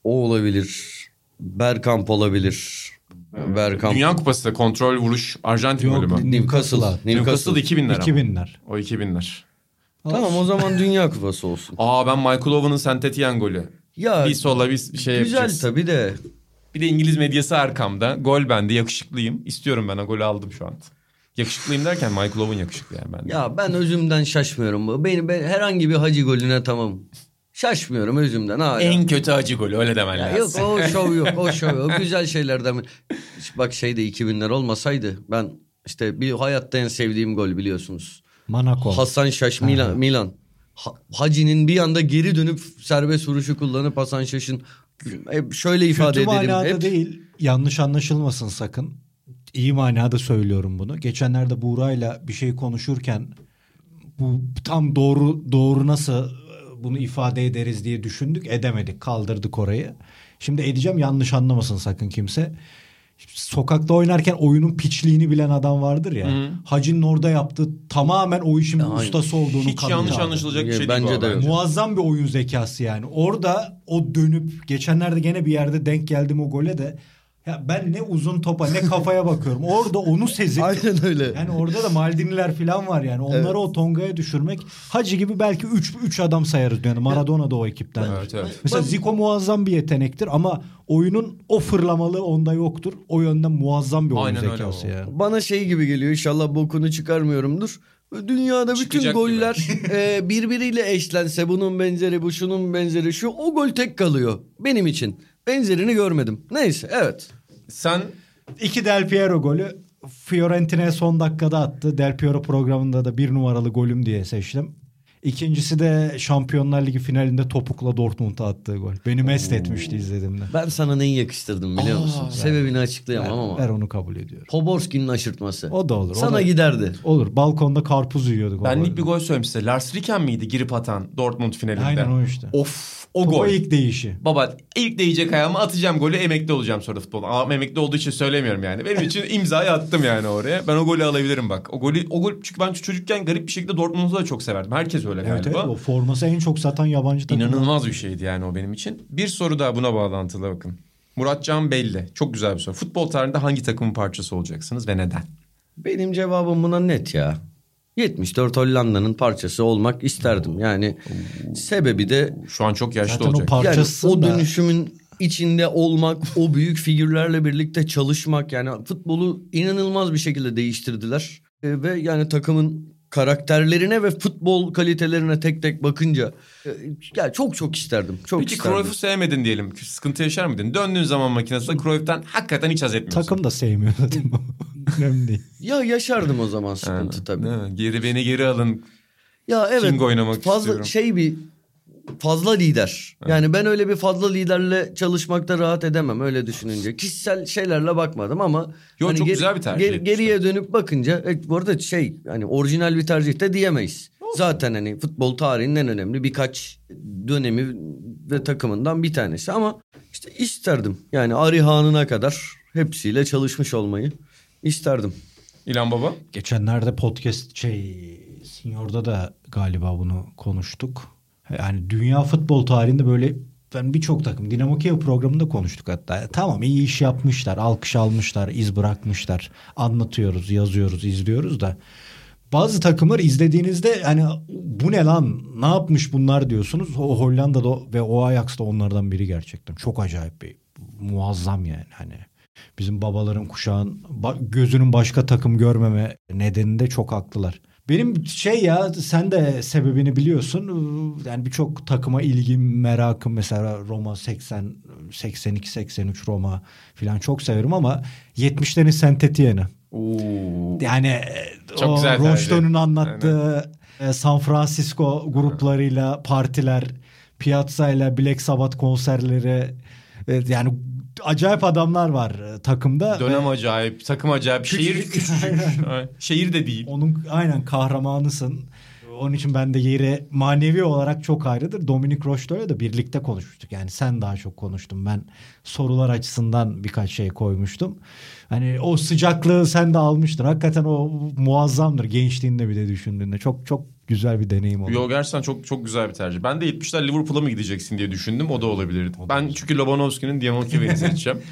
o olabilir. Bergkamp olabilir. Bergkamp. Dünya Kupası da kontrol vuruş Arjantin golü mü? Newcastle. Newcastle 2000'ler ama. 2000'ler. O 2000'ler. Tamam o zaman Dünya Kupası olsun. Aa ben Michael Owen'ın Saint Etienne golü. Ya Bir sola bir şey güzel yapacağız. tabii de. Bir de İngiliz medyası arkamda. Gol bende yakışıklıyım. İstiyorum ben o golü aldım şu an. Yakışıklıyım derken Michael Owen yakışıklı yani bende. Ya ben özümden şaşmıyorum. Beni ben herhangi bir hacı golüne tamam. Şaşmıyorum özümden hala. En kötü acı golü öyle demen Ya lazım. yok o şov yok o şov yok. O güzel şeylerden. mi? Bak şeyde 2000'ler olmasaydı ben işte bir hayatta en sevdiğim gol biliyorsunuz. Monaco. Hasan Şaş Milan. Milan. Ha- Hacı'nin bir anda geri dönüp serbest vuruşu kullanıp Hasan Şaş'ın hep şöyle ifade Kötü edelim. manada Hep, değil. Yanlış anlaşılmasın sakın. İyi manada söylüyorum bunu. Geçenlerde Buğra'yla bir şey konuşurken bu tam doğru doğru nasıl bunu ifade ederiz diye düşündük. Edemedik. Kaldırdık orayı. Şimdi edeceğim yanlış anlamasın sakın kimse. Sokakta oynarken oyunun piçliğini bilen adam vardır ya. Hı. Hacı'nın orada yaptığı tamamen o işin Aynen. ustası olduğunu Hiç kanıtladı. yanlış anlaşılacak bir şey Bence değil bu de abi. Muazzam bir oyun zekası yani. Orada o dönüp geçenlerde gene bir yerde denk geldim o gole de ya ben ne uzun topa ne kafaya bakıyorum. Orada onu sezip Aynen öyle. yani orada da Maldiniler falan var yani. Onları Evet. o Tonga'ya düşürmek Hacı gibi belki 3 3 adam sayarız yani. Maradona da o ekipten. Evet evet. Mesela Zico muazzam bir yetenektir ama oyunun o fırlamalığı onda yoktur. O yönden muazzam bir oyun Aynen öyle zekası yani. Bana şey gibi geliyor inşallah bokunu çıkarmıyorumdur. Dünyada bütün Çıkacak goller e, birbiriyle eşlense bunun benzeri bu şunun benzeri şu o gol tek kalıyor benim için. Benzerini görmedim. Neyse evet. Sen İki Del Piero golü Fiorentina'ya son dakikada attı. Del Piero programında da bir numaralı golüm diye seçtim. İkincisi de Şampiyonlar Ligi finalinde topukla Dortmund'a attığı gol. Beni mest etmişti izlediğimde. Ben sana neyi yakıştırdım biliyor Aa, musun? ver. Sebebini Ver, açıklayamam ama. ver onu kabul ediyorum. Poborski'nin aşırtması. O da olur. o Sana da- giderdi. Olur. Balkonda karpuz yiyorduk. o benlik bir gol söylemiş size. Lars Ricken miydi girip atan Dortmund finalinde? Aynen o işte. Of o Topa gol. ilk değişi. Baba ilk değecek ayağımı atacağım golü emekli olacağım sonra futbol. Ama emekli olduğu için söylemiyorum yani. Benim için imzayı attım yani oraya. Ben o golü alabilirim bak. O golü o gol çünkü ben çocukken garip bir şekilde Dortmund'u da çok severdim. Herkes öyle Evet, evet, galiba. o forması en çok satan yabancı takım. İnanılmaz bir şeydi yani o benim için. Bir soru daha buna bağlantılı bakın. Muratcan belli. Çok güzel bir soru. Futbol tarihinde hangi takımın parçası olacaksınız ve neden? Benim cevabım buna net ya. 74 Hollanda'nın parçası olmak isterdim. Yani sebebi de Şu an çok yaşlı Zaten o olacak. par- yani o da- dönüşümün içinde olmak, o büyük figürlerle birlikte çalışmak yani futbolu inanılmaz bir şekilde değiştirdiler. E, ve yani takımın karakterlerine ve futbol kalitelerine tek tek bakınca ya çok çok isterdim. Çok Peki isterdim. Cruyff'u sevmedin diyelim. Sıkıntı yaşar mıydın? Döndüğün zaman makinesinde Cruyff'tan hakikaten hiç haz etmiyorsun. Takım da sevmiyor zaten. Önemli değil. Ya yaşardım o zaman sıkıntı Ha, tabii. değil mi? Geri beni geri alın. Ya evet. King oynamak fazla istiyorum. şey bir fazla lider. Yani ben öyle bir fazla liderle çalışmakta rahat edemem öyle düşününce. Kişisel şeylerle bakmadım ama hani Yo, çok geri- güzel bir tercih geri- geriye dönüp bakınca e, bu arada şey hani orijinal bir tercih de diyemeyiz. Zaten hani futbol tarihinin en önemli birkaç dönemi ve takımından bir tanesi ama işte isterdim. Yani Arihan'ına kadar hepsiyle çalışmış olmayı isterdim. İlan Baba. Geçenlerde podcast şey Senior'da da galiba bunu konuştuk. Yani dünya futbol tarihinde böyle ben birçok takım Dinamo Kiev programında konuştuk hatta. Tamam iyi iş yapmışlar, alkış almışlar, iz bırakmışlar. Anlatıyoruz, yazıyoruz, izliyoruz da bazı takımlar izlediğinizde hani bu ne lan ne yapmış bunlar diyorsunuz. O Hollanda'da ve o Ajax'ta onlardan biri gerçekten. Çok acayip bir muazzam yani hani. Bizim babaların kuşağın gözünün başka takım görmeme nedeninde çok haklılar. Benim şey ya sen de sebebini biliyorsun. Yani birçok takıma ilgim, merakım mesela Roma 80, 82, 83 Roma falan çok severim ama 70'lerin Saint Etienne'i. Oo. Yani Çok o. Rochton'un anlattığı e, San Francisco gruplarıyla partiler, Piazza ile Black Sabbath konserleri e, yani acayip adamlar var e, takımda. Dönem ve acayip, takım acayip. Şehir Küçücük. Şehir de değil. Onun aynen kahramanısın. Onun için ben de yeri manevi olarak çok ayrıdır. Dominik Rochto'yla da birlikte konuşmuştuk. Yani sen daha çok konuştun. Ben sorular açısından birkaç şey koymuştum. Hani o sıcaklığı sen de almıştın. Hakikaten o muazzamdır gençliğinde bir de düşündüğünde. Çok çok güzel bir deneyim oldu. Yo gerçekten çok çok güzel bir tercih. Ben de 70'ler Liverpool'a mı gideceksin diye düşündüm. O da olabilirdi. Ben çünkü Lobanovski'nin Dinamo Kiev'i seçeceğim.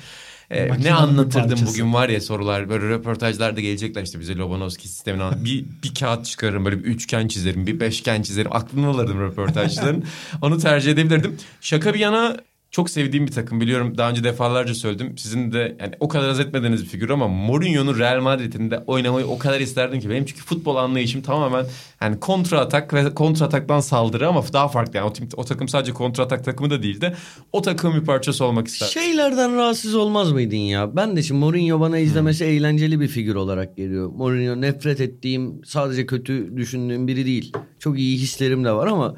Ee, ne anlatırdım parçası. bugün var ya sorular böyle röportajlarda gelecekler işte bize Lobanovski sistemini anlat. bir, bir kağıt çıkarırım böyle bir üçgen çizerim bir beşgen çizerim aklını alırdım röportajların onu tercih edebilirdim. Şaka bir yana çok sevdiğim bir takım biliyorum daha önce defalarca söyledim. Sizin de yani o kadar haz etmediğiniz bir figür ama Mourinho'nun Real Madrid'in de oynamayı o kadar isterdim ki benim çünkü futbol anlayışım tamamen yani kontra atak ve kontra ataktan saldırı ama daha farklı yani o, tim- o takım sadece kontra atak takımı da değil de o takımın bir parçası olmak isterdim. Şeylerden rahatsız olmaz mıydın ya? Ben de şimdi Mourinho bana izlemesi eğlenceli bir figür olarak geliyor. Mourinho nefret ettiğim, sadece kötü düşündüğüm biri değil. Çok iyi hislerim de var ama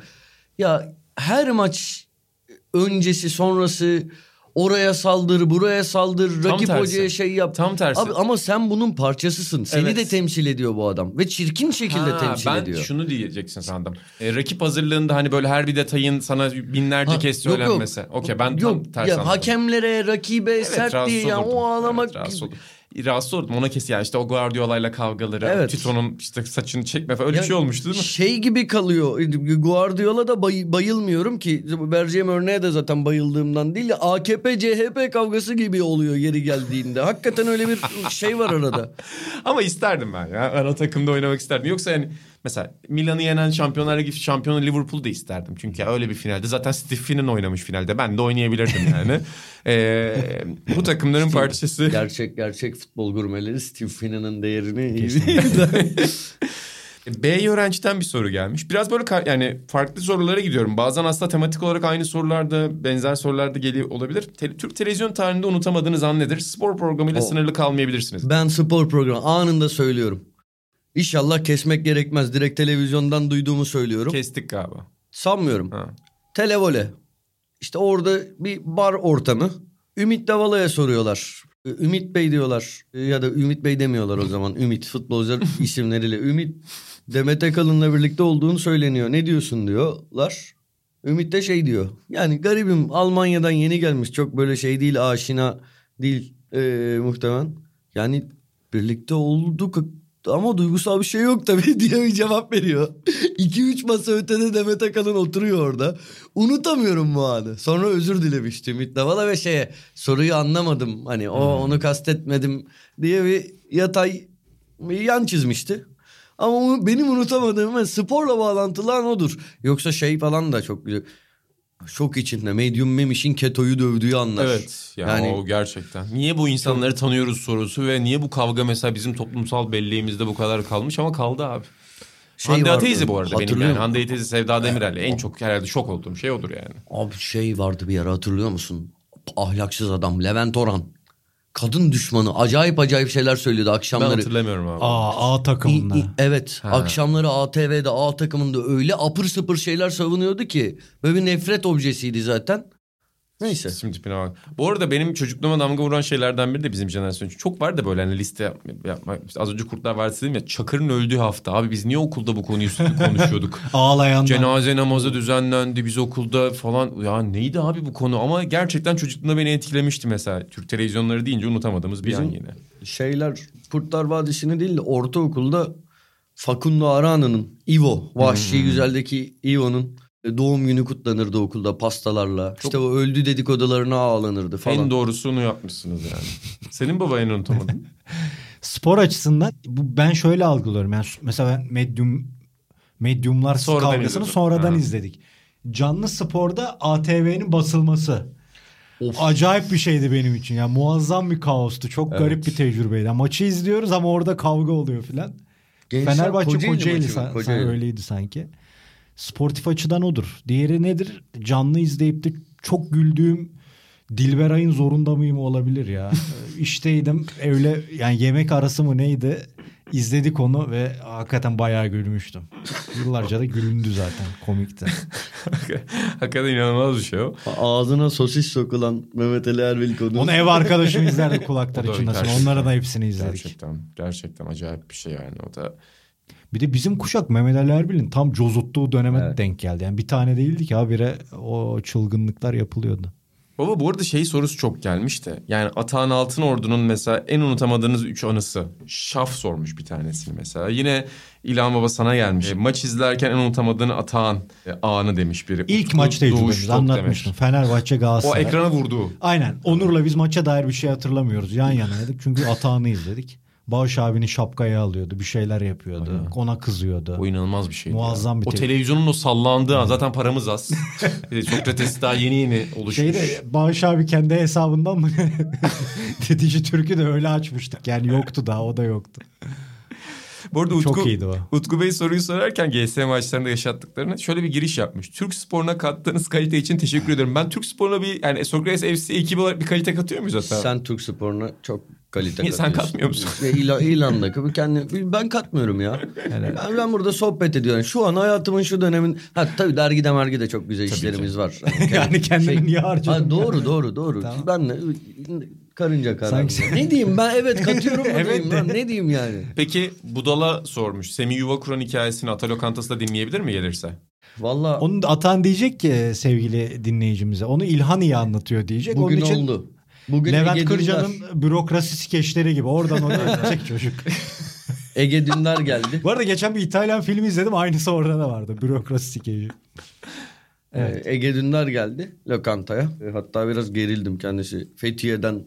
ya her maç öncesi sonrası oraya saldır, buraya saldır, Tam rakip tersi. hocaya şey yap. Tam tersi. Abi ama sen bunun parçasısın. Seni Evet. de temsil ediyor bu adam ve çirkin şekilde Ha, temsil ben ediyor. şunu diyeceksin sandım. E, rakip hazırlığında hani böyle her bir detayın sana binlerce Ha, kez söylenmesi. Okey ben Yok tam tersi ya anladım. hakemlere, rakibe Evet, sert rahatsız diye ya olurdum. o ağlamak Evet, rahatsız olurdum ona kesin yani işte o Guardiola'yla kavgaları, Evet. Tito'nun işte saçını çekme falan öyle Ya bir şey olmuştu değil mi? Şey gibi kalıyor. Guardiola da bay- bayılmıyorum ki. Vereceğim örneğe de zaten bayıldığımdan değil. AKP CHP kavgası gibi oluyor yeri geldiğinde. Hakikaten öyle bir şey var arada. Ama isterdim ben ya. Ana takımda oynamak isterdim. Yoksa yani mesela Milan'ı yenen Şampiyonlar Ligi şampiyonu Liverpool'u da isterdim. Çünkü öyle bir finalde zaten Steve Finn'in oynamış finalde. Ben de oynayabilirdim yani. Ee, bu takımların parçası. Gerçek gerçek futbol gurmeleri Steve Finnan'ın değerini B öğrenciden bir soru gelmiş. Biraz böyle yani farklı sorulara gidiyorum. Bazen aslında tematik olarak aynı sorularda benzer sorularda geliyor olabilir. Te- Türk televizyon tarihinde unutamadığınız an nedir? Spor programıyla O. sınırlı kalmayabilirsiniz. Ben spor programı anında söylüyorum. İnşallah kesmek gerekmez. Direkt televizyondan duyduğumu söylüyorum. Kestik galiba. Sanmıyorum. Ha. Televole. İşte orada bir bar ortamı. Ümit Davala'ya soruyorlar. Ümit Bey diyorlar. Ya da Ümit Bey demiyorlar o zaman. Ümit futbolcular isimleriyle. Ümit Demet Akalın'la birlikte olduğunu söyleniyor. Ne diyorsun diyorlar. Ümit de şey diyor. Yani garibim Almanya'dan yeni gelmiş. Çok böyle şey değil aşina değil ee, muhtemelen. Yani birlikte olduk ama duygusal bir şey yok tabii diye bir cevap veriyor. 2-3 masa ötede Demet Akalın oturuyor orada. Unutamıyorum bu anı. Sonra özür dilemişti Ümit Davala ve şeye soruyu anlamadım. Hani o onu kastetmedim diye bir yatay bir yan çizmişti. Ama benim unutamadığım ve sporla bağlantılı an odur. Yoksa şey falan da çok güzel. Şok içinde Medium Memiş'in Keto'yu dövdüğü anlar. Evet yani, Yani- o gerçekten. Niye bu insanları tanıyoruz sorusu ve niye bu kavga mesela bizim toplumsal belleğimizde bu kadar kalmış ama kaldı abi. Şey Hande Ateizi bu arada benim yani. Hande Ateizi Sevda Demirel. En çok herhalde şok olduğum şey odur yani. Abi şey vardı bir ara hatırlıyor musun? Ahlaksız adam Levent Orhan. Kadın düşmanı acayip acayip şeyler söylüyordu Ben akşamları. hatırlamıyorum abi. Aa A İ- takımında. i- evet Ha. akşamları ATV'de A takımında öyle apır sıpır şeyler savunuyordu ki. Böyle bir nefret objesiydi zaten. Neyse. İsim tipine bak. Bu arada benim çocukluğuma damga vuran şeylerden biri de bizim jenerasyon. Çok var da böyle hani liste yap- yapmak. İşte az önce Kurtlar Vadisi dedim ya. Çakır'ın öldüğü hafta. Abi biz niye okulda bu konuyu konuşuyorduk? Ağlayanlar. Cenaze namazı düzenlendi biz okulda falan. Ya neydi abi bu konu? Ama gerçekten çocukluğumda beni etkilemişti mesela. Türk televizyonları deyince unutamadığımız bir Bizim- an yine. Şeyler Kurtlar Vadisi'ni değil de ortaokulda Facundo Arana'nın Ivo, Vahşi Güzel'deki Ivo'nun doğum günü kutlanırdı okulda pastalarla. İşte o öldü dedikodularına ağlanırdı falan. En doğrusunu yapmışsınız yani. Senin babayı unutamadın. Spor açısından bu ben şöyle algılıyorum. Yani mesela ben medyum medyumlar Sonradan kavgasını izledim. sonradan Ha. izledik. Canlı sporda ATV'nin basılması. Of. Acayip bir şeydi benim için. Yani muazzam bir kaostu. Çok Evet. garip bir tecrübeydi. Yani maçı izliyoruz ama orada kavga oluyor filan. Gençler Fenerbahçe Kocaeli Kocaeli, Kocaeli. öyleydi sanki. Sportif açıdan odur. Diğeri nedir? Canlı izleyip de çok güldüğüm Dilberay'ın zorunda mıyım olabilir ya. İşteydim öyle yani yemek arası mı neydi? İzledik onu ve hakikaten bayağı gülmüştüm. Yıllarca da gülündü zaten komikti. Hakikaten inanılmaz bir şey o. Ağzına sosis sokulan Mehmet Ali Erbil Onu ev arkadaşım izlerdi kulaklar O da içindesin. gerçekten- Onların da hepsini izledik. Gerçekten, gerçekten acayip bir şey yani o da. Bir de bizim kuşak Mehmet Ali Erbil'in tam cozuttuğu döneme Evet. denk geldi. Yani bir tane değildi ki habire o çılgınlıklar yapılıyordu. Baba bu arada şey sorusu çok gelmişti. Yani Atahan Altınordu'nun mesela en unutamadığınız üç anısı. Şaf sormuş bir tanesini mesela. Yine İlhan Baba sana gelmiş. E, maç izlerken en unutamadığın Atahan e, anı demiş biri. İlk Utku maç Doğuş tecrübemiz Tok anlatmıştım. demiş. Fenerbahçe O Galatasaray. ekrana vurdu. Aynen. Onur'la biz maça dair bir şey hatırlamıyoruz. Yan yanaydık çünkü atağını izledik. Bağış abinin şapkayı alıyordu. Bir şeyler yapıyordu. Ona kızıyordu. O inanılmaz bir şeydi. Muazzam ya. bir O te- televizyonun o sallandığı an zaten paramız az. De Sokrates daha yeni yeni oluşmuş. Şeyde Bağış abi kendi hesabından mı? Titici Türk'ü de öyle açmıştık. Yani yoktu daha o da yoktu. Bu arada Utku, Çok iyiydi o. Utku Bey soruyu sorarken GS maçlarında yaşattıklarını şöyle bir giriş yapmış. Türk sporuna kattığınız kalite için teşekkür ederim. Ben Türk sporuna bir yani Sokrates FC ekibi olarak bir kalite katıyor muyuz hatta? Sen Türk sporuna çok kalite sen katıyorsun. katmıyor musun? Ve İlan, İlan'daki kendi, ben katmıyorum ya. Ben, ben burada sohbet ediyorum. Şu an hayatımın şu dönemin... Ha tabii dergide mergide çok güzel işlerimiz var. Yani kendimi niye harcadın? Ha, doğru doğru doğru. Tamam. Ben de karınca kararlı. Sanki- Ne diyeyim ben evet katıyorum mu Evet diyeyim de. lan ne diyeyim yani. Peki Budal'a sormuş. Semih Yuva kuran hikayesini Ata Lokantası'da dinleyebilir mi gelirse? Valla Onu da Atan diyecek ki sevgili dinleyicimize. Onu İlhan iyi anlatıyor diyecek. bugün Onun için oldu. Bugün Levent Ege Kırca'nın Dündar, bürokrasi skeçleri gibi. Oradan onu öğrenecek çocuk. Ege Dündar geldi. Bu arada geçen bir İtalyan filmi izledim. Aynısı orada da vardı. Bürokrasi skeci. Evet. Ee, Ege Dündar geldi lokantaya. E, Hatta biraz gerildim kendisi. Fethiye'den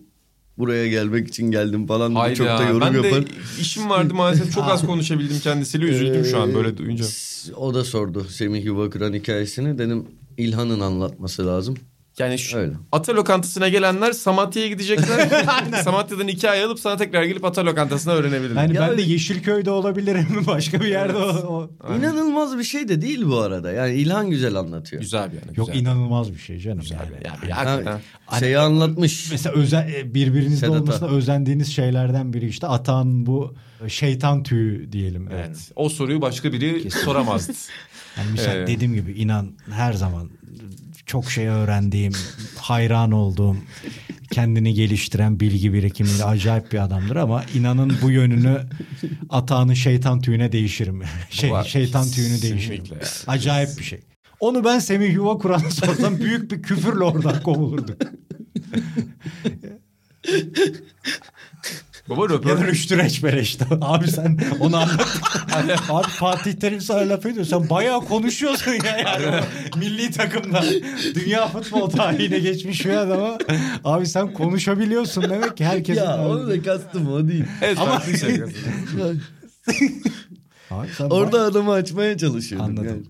buraya gelmek için geldim falan. Haydi Çok da yorum Ben yapar. de işim vardı maalesef. Çok az konuşabildim kendisiyle. Üzüldüm şu an böyle duyunca. Ee, O da sordu Semih Yuva Kıran hikayesini. Dedim İlhan'ın anlatması lazım. Yani şu Öyle. Ata Lokantası'na gelenler Samatya'ya gidecekler. Samatya'dan hikaye alıp sana tekrar gelip Ata Lokantası'na öğrenebilirler. Yani Ya ben de öyle- Yeşilköy'de olabilirim. Başka bir yerde o, o- İnanılmaz bir şey de değil bu arada. Yani İlhan güzel anlatıyor. Güzel bir yani. Yok güzel. inanılmaz bir şey canım. Güzel yani. bir- ya bir Ha, hakikaten. şeyi anlatmış. Mesela özel, e, birbirinizde Sedat'a. olmasına özendiğiniz şeylerden biri işte atan bu şeytan tüyü diyelim. Yani. Evet. O soruyu başka biri soramazdı. Yani mesela Ee, dediğim gibi inan her zaman çok şey öğrendiğim, hayran olduğum, kendini geliştiren bilgi birikimiyle acayip bir adamdır ama inanın bu yönünü atağının şeytan tüyüne değişirim. Şey, Var. şeytan tüyünü değişirim. Acayip bir şey. Onu ben Semih Yuva Kur'an'a sorsam büyük bir küfürle oradan kovulurduk. Baba Ya da röportaj. Rüştü Reçber'e işte. Abi sen onu anlat. Abi Fatih Terim sana laf ediyor. Sen bayağı konuşuyorsun ya yani. milli takımda. Dünya futbol tarihine geçmiş bir adama. Abi sen konuşabiliyorsun demek ki herkesin. Ya onu da kastım o değil. Evet Ama- şey. Abi sen Orada adamı açmaya çalışıyordum. Anladım. Yani.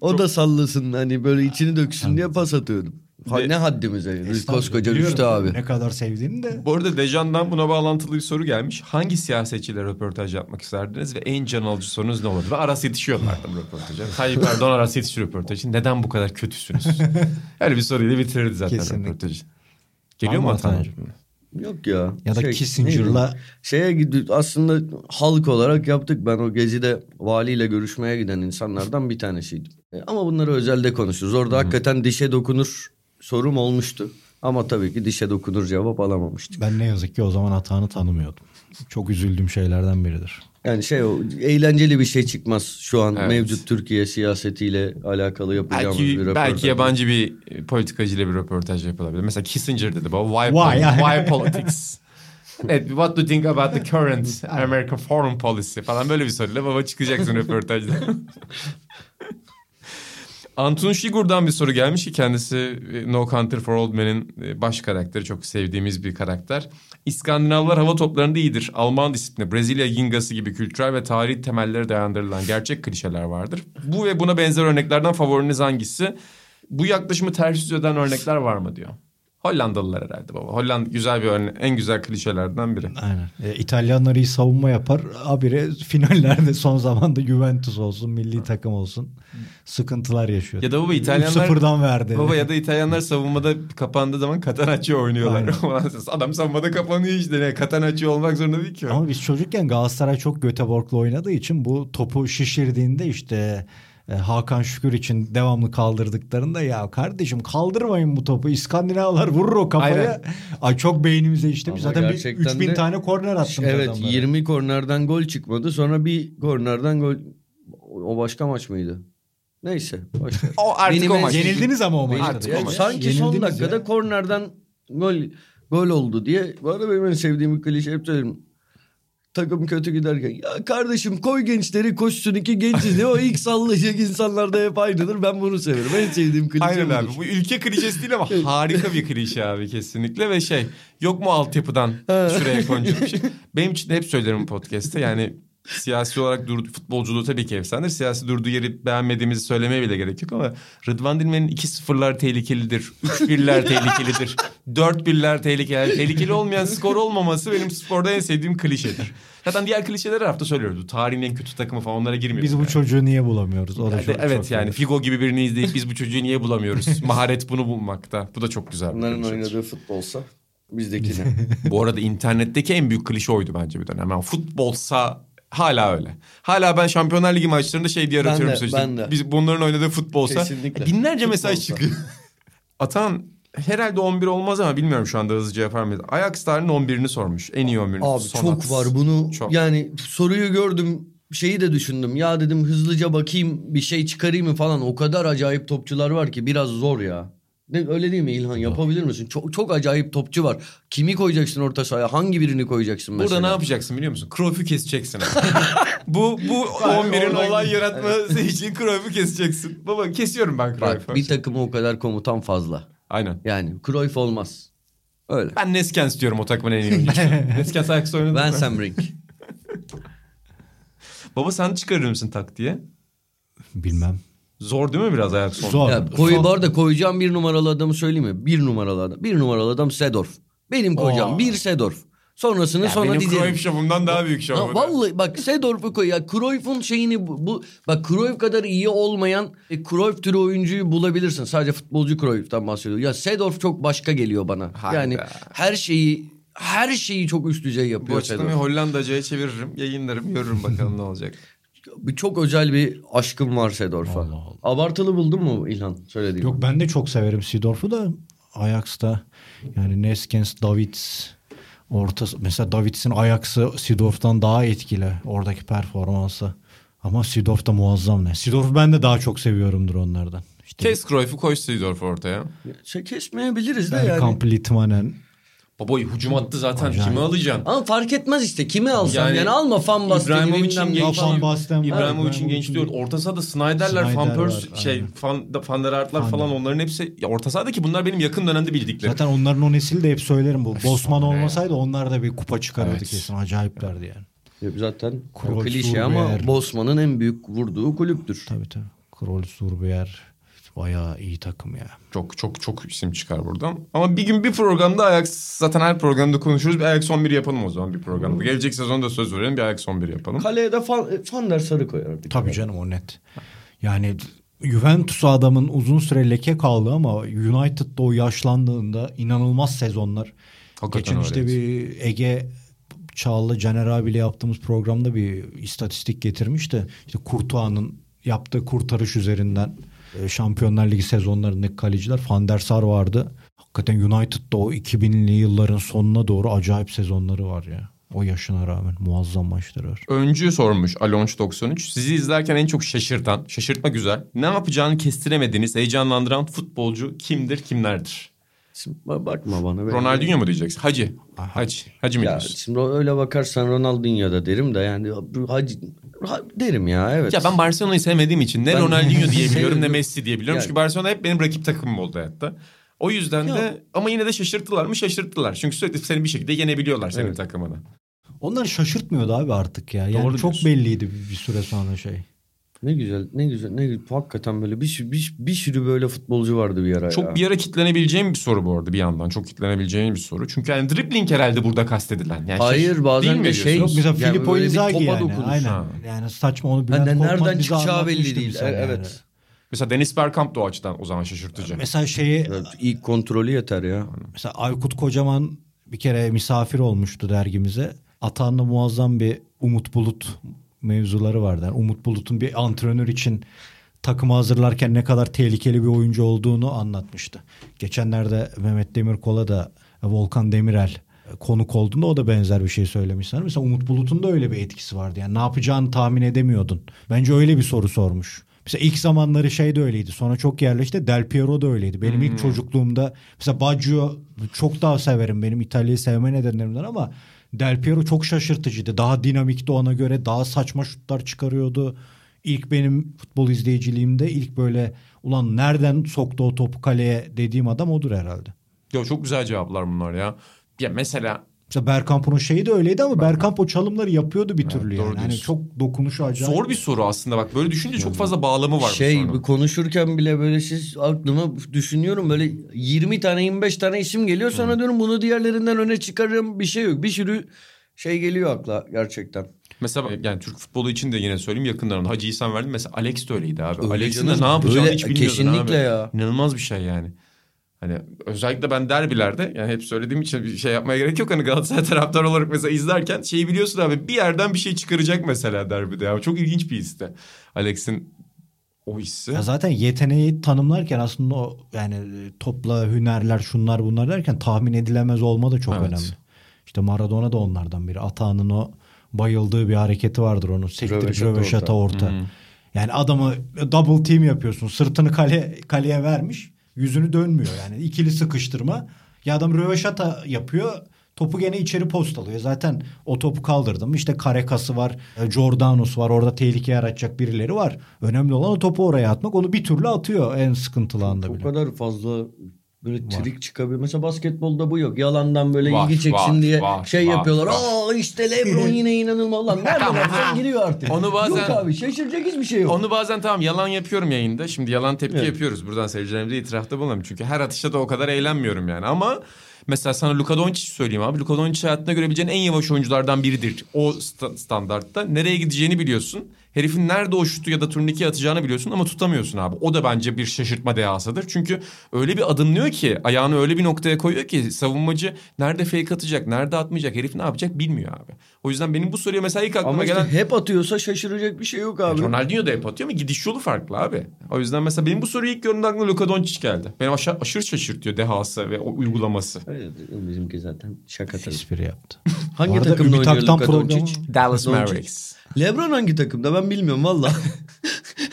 O da sallasın hani böyle içini döksün diye pas atıyordum. Ha, Ve- ne haddimize. Koskoca Rüştü abi. Ne kadar sevdiğini de. Bu arada Dejan'dan buna bağlantılı bir soru gelmiş. Hangi siyasetçiyle röportaj yapmak isterdiniz ve en can alıcı sorunuz ne olurdu? Ve Aras yetişiyorlardı bu röportaja. Tayyip Erdoğan Aras yetişiyor röportajı. Neden bu kadar kötüsünüz? Öyle bir soruyla bitirirdi zaten Kesinlikle. röportajı. Geliyor Var mu mı Atancığım? Yok ya. Ya da Şey, Kissinger'la neydi? Şeye gidiyor aslında halk olarak yaptık. Ben o gezide valiyle görüşmeye giden insanlardan bir tanesiydim. E, ama bunları özelde konuşuruz. Orada hakikaten dişe dokunur sorum olmuştu. Ama tabii ki dişe dokunur cevap alamamıştık. ben ne yazık ki o zaman hatanı tanımıyordum. Çok üzüldüğüm şeylerden biridir. Yani şey o eğlenceli bir şey çıkmaz şu an Evet. mevcut Türkiye siyasetiyle alakalı yapacağımız bir Belki, röportaj. belki yabancı bir e, politikacıyla bir röportaj yapılabilir. Mesela Kissinger dedi bu. Why, Why? why politics? Evet, what do you think about the current American foreign policy falan böyle bir soruyla baba çıkacaksın röportajda. Antun Şigur'dan bir soru gelmiş ki kendisi e, No Country for Old Men'in e, baş karakteri. Çok sevdiğimiz bir karakter. İskandinavlar hava toplarında iyidir. Alman disiplini, Brezilya yingası gibi kültürel ve tarihi temellere dayandırılan gerçek klişeler vardır. Bu ve buna benzer örneklerden favoriniz hangisi? Bu yaklaşımı ters yüz eden örnekler var mı diyor. Hollandalılar herhalde baba. Hollanda güzel bir örne en güzel klişelerden biri. Aynen. E, İtalyanlar iyi savunma yapar. Habire finallerde son zamanda Juventus olsun, milli takım olsun. Sıkıntılar yaşıyor. Ya da baba İtalyanlar 3-0'dan verdi. Baba ya da İtalyanlar savunmada kapandığı zaman Catenaccio oynuyorlar. Adam savunmada kapanıyor işte. Ne? Catenaccio olmak zorunda değil ki. Ama biz çocukken Galatasaray çok Göteborg'la oynadığı için bu topu şişirdiğinde işte Hakan Şükür için devamlı kaldırdıklarında ya kardeşim kaldırmayın bu topu. İskandinavlar vurur o kafaya. Aynen. Ay çok beynimize işte. Ama Zaten bir gerçekten 3000 de- tane korner attım. Evet adamlara. 20 kornerden gol çıkmadı. Sonra bir kornerden gol o başka maç mıydı? Neyse. Başka. O artık Benim o maç. Yenildiniz ama o maçta. Artık Yani o maç. sanki son Yenildiniz dakikada ya. kornerden gol gol oldu diye. Bu arada benim en sevdiğim bir klişe hep söylerim. Takım kötü giderken ya kardeşim koy gençleri koşsun iki gençiz ne o ilk sallayacak insanlar da hep aynıdır. Ben bunu severim. En sevdiğim klişe Aynen abi. Bu ülke klişesi değil ama harika bir klişe abi kesinlikle ve şey yok mu altyapıdan şuraya konacak bir şey. Benim için hep söylerim podcast'te. Yani siyasi olarak durdu, futbolculuğu tabii ki efsanedir. Siyasi durduğu yeri beğenmediğimizi söylemeye bile gerek yok ama Rıdvan Dilmen'in 2-0'lar tehlikelidir. 3-1'ler tehlikelidir. 4-1'ler tehlikeli. Tehlikeli olmayan skor olmaması benim sporda en sevdiğim klişedir. Zaten diğer klişeleri hafta söylüyoruz. Tarihin en kötü takımı falan onlara girmiyoruz. Biz bu yani. çocuğu niye bulamıyoruz? O da Yani çok, evet çok yani. Figo gibi birini izleyip biz bu çocuğu niye bulamıyoruz? Maharet bunu bulmakta. Bu da çok güzel. klişedir. oynadığı futbolsa bizdekine. Bu arada internetteki en büyük klişe oydu bence bir dönem. Yani futbolsa hala öyle. Hala ben Şampiyonlar Ligi maçlarında şey diye Ben aratıyorum. de, sürekli. ben de. Biz bunların oynadığı futbolsa Kesinlikle. binlerce mesaj Futbolsa. çıkıyor. Atan herhalde 11 olmaz ama bilmiyorum şu anda hızlıca yapar mıyız? Ajax tarihinin 11'ini sormuş. En iyi 11'ini. Abi Sonat. çok var bunu Çok. yani soruyu gördüm şeyi de düşündüm ya dedim hızlıca bakayım bir şey çıkarayım mı falan o kadar acayip topçular var ki biraz zor ya. Ne, öyle değil mi İlhan yapabilir misin? Çok çok acayip topçu var. Kimi koyacaksın orta sahaya? Hangi birini koyacaksın mesela? Burada ne yapacaksın biliyor musun? Cruyff'u keseceksin. bu bu 11'in oradan olay yaratması için Cruyff'u keseceksin. Baba kesiyorum ben Bak Cruyff'u. bir takıma o kadar komutan fazla. Aynen. Yani Cruyff olmaz. Öyle. Ben Neskens diyorum o takımın en iyi oyuncusu. Neskens ayakta oynadı Ben mı? Semring. Baba sen çıkarır mısın taktiğe? Bilmem. Zor değil mi biraz ayak sonu? Zor. ya, koy, Son- bu arada koyacağım bir numaralı adamı söyleyeyim mi? Bir numaralı adam. Bir numaralı adam Sedorf. Benim koyacağım Oo. bir Sedorf. Sonrasını Ya sonra benim dizerim. Cruyff şovumdan daha büyük şov. Ha, bu. vallahi bak Sedorf'u koy ya Cruyff'un şeyini bu, bu bak Cruyff kadar iyi olmayan e, Cruyff türü oyuncuyu bulabilirsin. Sadece futbolcu Cruyff'tan bahsediyor. Ya Sedorf çok başka geliyor bana. Hayda. Yani her şeyi her şeyi çok üst düzey Bu yapıyor açıklamayı Sedorf. Hollandaca'ya çeviririm, yayınlarım, görürüm bakalım ne olacak. Bir çok özel bir aşkım var Sedorf'a. Allah Allah. Abartılı buldun mu İlhan? Söylediğim. Yok ben de çok severim Seedorf'u da Ajax'ta yani Neskens, Davids orta mesela Davids'in Ajax'ı Seedorf'tan daha etkili oradaki performansı. Ama Seedorf da muazzam ne. Seedorf'u ben de daha çok seviyorumdur onlardan. İşte Kes Cruyff'u koy Seedorf ortaya. Şey kesmeyebiliriz de yani. Bergkamp, Litmanen. Baba hücum attı zaten. Acayip. Kimi alacaksın? Ama fark etmez işte kimi alsan yani, Yani alma fan bastığını İbrahimovic'in var. İbrahimovic'in İbrahimovic'in gençliği orta sahada Snyder'ler, Snyder Van Persie, şey. Van, Van der Aert'lar Van falan onların hepsi ya orta sahada ki bunlar benim yakın dönemde bildiklerim. Zaten onların o nesili de hep söylerim bu. Bosman olmasaydı onlar da bir kupa çıkarırdı Evet. kesin. Acayiplerdi yani. Yok, Zaten Cruyff, klişe ama. Bosman'ın en büyük vurduğu kulüptür. Tabii tabii. Krol, Surbier bayağı iyi takım ya. Çok çok çok isim çıkar buradan. Ama bir gün bir programda Ajax zaten her programda konuşuruz. Bir Ajax 11 yapalım o zaman bir programda. Gelecek sezon da söz verelim bir Ajax 11 yapalım. Kaleye de Fan, Van der Sar'ı koyardık. Tabii canım o net. Yani Juventus'a adamın uzun süre leke kaldı ama United'da o yaşlandığında inanılmaz sezonlar. Hakikaten Geçen işte bir Ege Çağlı Caner abiyle yaptığımız programda bir istatistik getirmiş de işte Kurtuğa'nın yaptığı kurtarış üzerinden e, Şampiyonlar Ligi sezonlarındaki kaleciler Van der Sar vardı. Hakikaten United'da o 2000'li yılların sonuna doğru acayip sezonları var ya. O yaşına rağmen muazzam maçları var. Öncü sormuş Alonç 93. Sizi izlerken en çok şaşırtan, şaşırtma güzel. Ne yapacağını kestiremediğiniz, heyecanlandıran futbolcu kimdir, kimlerdir? Şimdi ba- bakma bana. ben- Ronaldinho mu diyeceksin? Hacı. Hacı. Hacı mı Ya diyorsun? şimdi öyle bakarsan Ronaldinho da derim de yani hacı ha- derim ya evet. Ya ben Barcelona'yı sevmediğim için ne Ben- Ronaldinho diyebiliyorum ne. Messi diyebiliyorum. Yani- Çünkü Barcelona hep benim rakip takımım oldu hayatta. O yüzden Ya. de ama yine de şaşırttılar mı şaşırttılar. Çünkü sürekli seni bir şekilde yenebiliyorlar senin Evet. takımını. Onlar şaşırtmıyordu abi artık ya. Yani Doğru çok diyorsun. belliydi bir süre sonra şey. Ne güzel ne güzel ne güzel. Hakikaten böyle bir, sürü- bir, bir sürü böyle futbolcu vardı bir ara Çok ya. bir ara kitlenebileceğim bir soru bu arada bir yandan. Çok kitlenebileceğim bir soru. Çünkü yani dribbling herhalde burada kastedilen. Yani Hayır, şey- bazen değil mi de şey-? Yok mesela Yani Filippo Inzaghi topa yani. dokunuş. Aynen. Ha. Yani saçma onu Bülent ne- Korkmaz nereden çıkacağı belli değil. yani. Evet. Mesela Dennis Bergkamp da o açıdan o zaman şaşırtıcı. Mesela şeyi Evet, İlk kontrolü yeter ya. mesela Aykut Kocaman bir kere misafir olmuştu dergimize. Atan'la muazzam bir Umut Bulut mevzuları vardı. Yani Umut Bulut'un bir antrenör için takımı hazırlarken ne kadar tehlikeli bir oyuncu olduğunu anlatmıştı. Geçenlerde Mehmet Demirkol'a da Volkan Demirel konuk olduğunda o da benzer bir şey söylemişler. Mesela Umut Bulut'un da öyle bir etkisi vardı. Yani ne yapacağını tahmin edemiyordun. Bence öyle bir soru sormuş. Mesela ilk zamanları şey de öyleydi. Sonra çok yerleşti. Del Piero da öyleydi. Benim ilk çocukluğumda mesela Baggio çok daha severim. Benim İtalya'yı sevme nedenlerimden ama Del Piero çok şaşırtıcıydı. Daha dinamikti ona göre. Daha saçma şutlar çıkarıyordu. İlk benim futbol izleyiciliğimde ilk böyle ulan nereden soktu o topu kaleye dediğim adam odur herhalde. Ya çok güzel cevaplar bunlar ya. Ya mesela Mesela Bergkamp'ın o şeyi de öyleydi ama Bergkamp o çalımları yapıyordu bir türlü doğru yani. Diyorsun. çok dokunuşu acayip. zor bir soru aslında bak böyle düşününce çok fazla bağlamı var Şey bu konuşurken bile böyle siz aklıma düşünüyorum böyle 20 tane 25 tane isim geliyor sonra diyorum bunu diğerlerinden öne çıkarırım bir şey yok. Bir sürü şey geliyor akla gerçekten. Mesela yani Türk futbolu için de yine söyleyeyim yakınlarında Hacı İhsan verdim. Mesela Alex de öyleydi abi. Öyle Alex'in de ne yapacağını hiç bilmiyordun kesinlikle abi. ya. İnanılmaz bir şey yani. Hani özellikle ben derbilerde yani hep söylediğim için bir şey yapmaya gerek yok. Hani Galatasaray taraftarı olarak mesela izlerken şeyi biliyorsun abi bir yerden bir şey çıkaracak mesela derbide ya. Çok ilginç bir histi. Alex'in o hissi. Ya zaten yeteneği tanımlarken aslında o yani topla hünerler şunlar bunlar derken tahmin edilemez olma da çok Evet. önemli. İşte Maradona da onlardan biri. Atağının o bayıldığı bir hareketi vardır onun. Sektirip Röveşata orta. orta. Yani adamı double team yapıyorsun. Sırtını kale, kaleye vermiş. Yüzünü dönmüyor yani. ikili sıkıştırma. Ya adam röveşata yapıyor. Topu gene içeri postalıyor. Zaten o topu kaldırdım. İşte Karekası var. e, Jordanus var. Orada tehlike yaratacak birileri var. Önemli olan o topu oraya atmak. Onu bir türlü atıyor en sıkıntılı anda O bile. kadar fazla böyle trik çıkabiliyor. Mesela basketbolda bu yok. Yalandan böyle Var, ilgi çeksin var, diye var, şey var, yapıyorlar. var. Aa işte LeBron yine inanılmaz. Lan nereden atsan giriyor artık. Onu bazen- Yok abi şaşıracak hiçbir şey yok. Onu bazen tamam yalan yapıyorum yayında. Şimdi yalan tepki Evet. yapıyoruz. Buradan seyircilerimize itirafta bulunalım. Çünkü her atışta da o kadar eğlenmiyorum yani. Ama mesela sana Luka Doncic söyleyeyim abi. Luka Doncic hayatında görebileceğin en yavaş oyunculardan biridir. O sta- standartta. Nereye gideceğini biliyorsun. Herifin nerede o şutu ya da turnikeyi atacağını biliyorsun ama tutamıyorsun abi. O da bence bir şaşırtma dehasıdır. Çünkü öyle bir adımlıyor ki ayağını öyle bir noktaya koyuyor ki savunmacı nerede fake atacak, nerede atmayacak, herif ne yapacak bilmiyor abi. O yüzden benim bu soruya mesela ilk aklıma Ama işte gelen hep atıyorsa şaşıracak bir şey yok abi. Ronaldinho da hep atıyor ama gidiş yolu farklı abi. O yüzden mesela benim bu soruyu ilk gördüğümde aklıma Luka Doncic geldi. Beni aşağı, aşırı şaşırtıyor dehası ve o uygulaması. Evet, bizimki zaten şaka tabii. Espri yaptı. Hangi takımda oynuyor Luka Doncic? Dallas Doncic. Mavericks. Lebron hangi takımda ben bilmiyorum valla.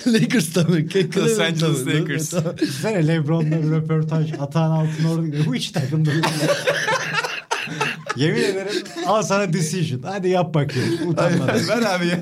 Lakers'ta mı? Los Angeles Lakers. Sen Lebron'la bir röportaj Atan Altın orada gidiyor. Bu hiç takımda değil. Yemin ederim al sana decision. Hadi yap bakayım. Utanmadan. Ver abi ya.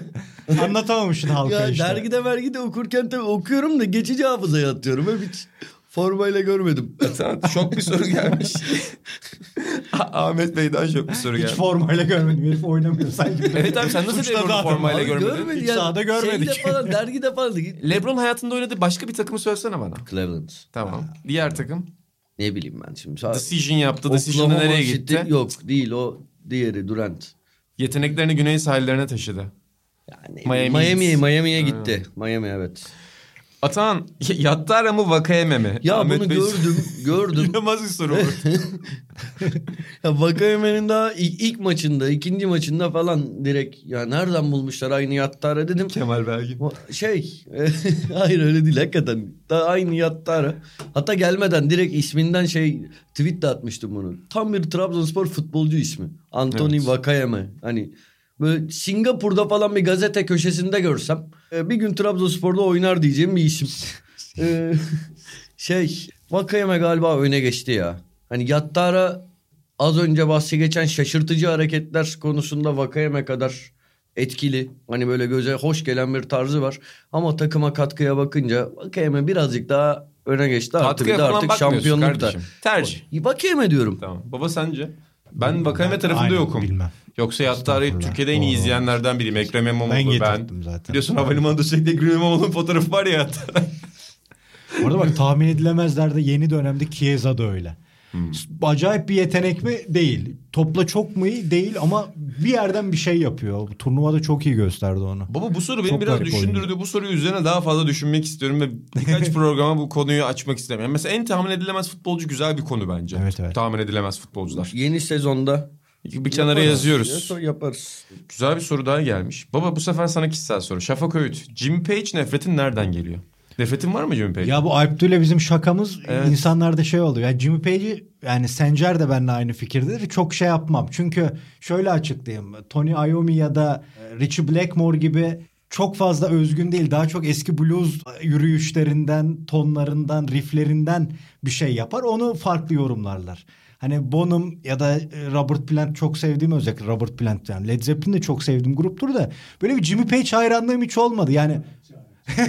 Anlatamamışsın halka Ya işte. dergide vergide okurken tabii okuyorum da geçici hafızaya atıyorum. Hep hiç formayla görmedim. Sana şok bir soru gelmiş. Ahmet Bey'den şok bir soru Hiç gelmiş. formayla görmedim. Herif oynamıyor sanki. Evet abi sen nasıl Suçladı Lebron'u formayla görmedin? görmedi Hiç ya. sahada görmedik. Şeyde falan dergide falan. Lebron hayatında oynadığı başka bir takımı söylesene bana. Cleveland. Tamam. Diğer takım. Ne bileyim ben şimdi. Decision yaptı. Decision'da nereye gitti? Yok değil o diğeri Durant. Yeteneklerini güney sahillerine taşıdı. Yani Miami Miami'ye Heat. Miami'ye gitti. Miami evet. Atan Yattara mı Vakayeme mi? Ya Ahmet bunu Bey- gördüm, gördüm. İnanılmaz bir soru bu. ya Vakayeme'nin daha ilk, ilk maçında, ikinci maçında falan direkt ya nereden bulmuşlar aynı Yattara dedim. Kemal Belgin. Şey, hayır öyle değil hakikaten. Daha aynı Yattara. Hatta gelmeden direkt isminden şey tweet de atmıştım bunu. Tam bir Trabzonspor futbolcu ismi. Anthony Evet. Vakayeme. Hani böyle Singapur'da falan bir gazete köşesinde görsem e, bir gün Trabzonspor'da oynar diyeceğim bir isim. E, şey, Vakayeme galiba öne geçti ya. Hani Yattara az önce bahsi geçen şaşırtıcı hareketler konusunda Vakayeme kadar etkili. Hani böyle göze hoş gelen bir tarzı var. Ama takıma katkıya bakınca Vakayeme birazcık daha öne geçti. Artı bir Katkıya de falan artık bakmıyorsun şampiyonluk da. kardeşim. Tercih. Vakayeme diyorum. Tamam. Baba sence? Ben Vakayeme tarafında Aynen, yokum. Bilmem. Yoksa Yattara'yı Estağfurullah. Türkiye'de en iyi izleyenlerden biriyim. Ekrem İmamoğlu Ben ben. zaten. Biliyorsun havalimanında sürekli Ekrem İmamoğlu'nun fotoğrafı var ya Yattara. Orada bak tahmin edilemezlerde yeni dönemde Chiesa da öyle. Hmm. Acayip bir yetenek mi? Değil. Topla çok mu iyi? Değil ama bir yerden bir şey yapıyor. Turnuvada çok iyi gösterdi onu. Baba bu soru beni Çok biraz düşündürdü. oyuncu. Bu soruyu üzerine daha fazla düşünmek istiyorum ve birkaç programa bu konuyu açmak istemiyorum. Mesela en tahmin edilemez futbolcu güzel bir konu bence. Evet, evet. Tahmin edilemez futbolcular. Yeni sezonda Bir kenara yaparız. yazıyoruz. Ya, yaparız. Güzel bir soru daha gelmiş. Baba bu sefer sana kişisel soru. Şafak Öğüt. Jimmy Page nefretin nereden geliyor? Nefretin var mı Jimmy Page? Ya bu Alp ile bizim şakamız Evet. insanlarda şey oldu. Yani Jimmy Page'i yani Sencer de benimle aynı fikirdedir. Çok şey yapmam. Çünkü şöyle açıklayayım. Tony Iommi ya da e, Richie Blackmore gibi çok fazla özgün değil. Daha çok eski blues yürüyüşlerinden, tonlarından, rifflerinden bir şey yapar. Onu farklı yorumlarlar. Hani Bonham ya da e, Robert Plant çok sevdiğim özellikle Robert Plant yani Led Zeppelin de çok sevdiğim gruptur da böyle bir Jimmy Page hayranlığım hiç olmadı. Yani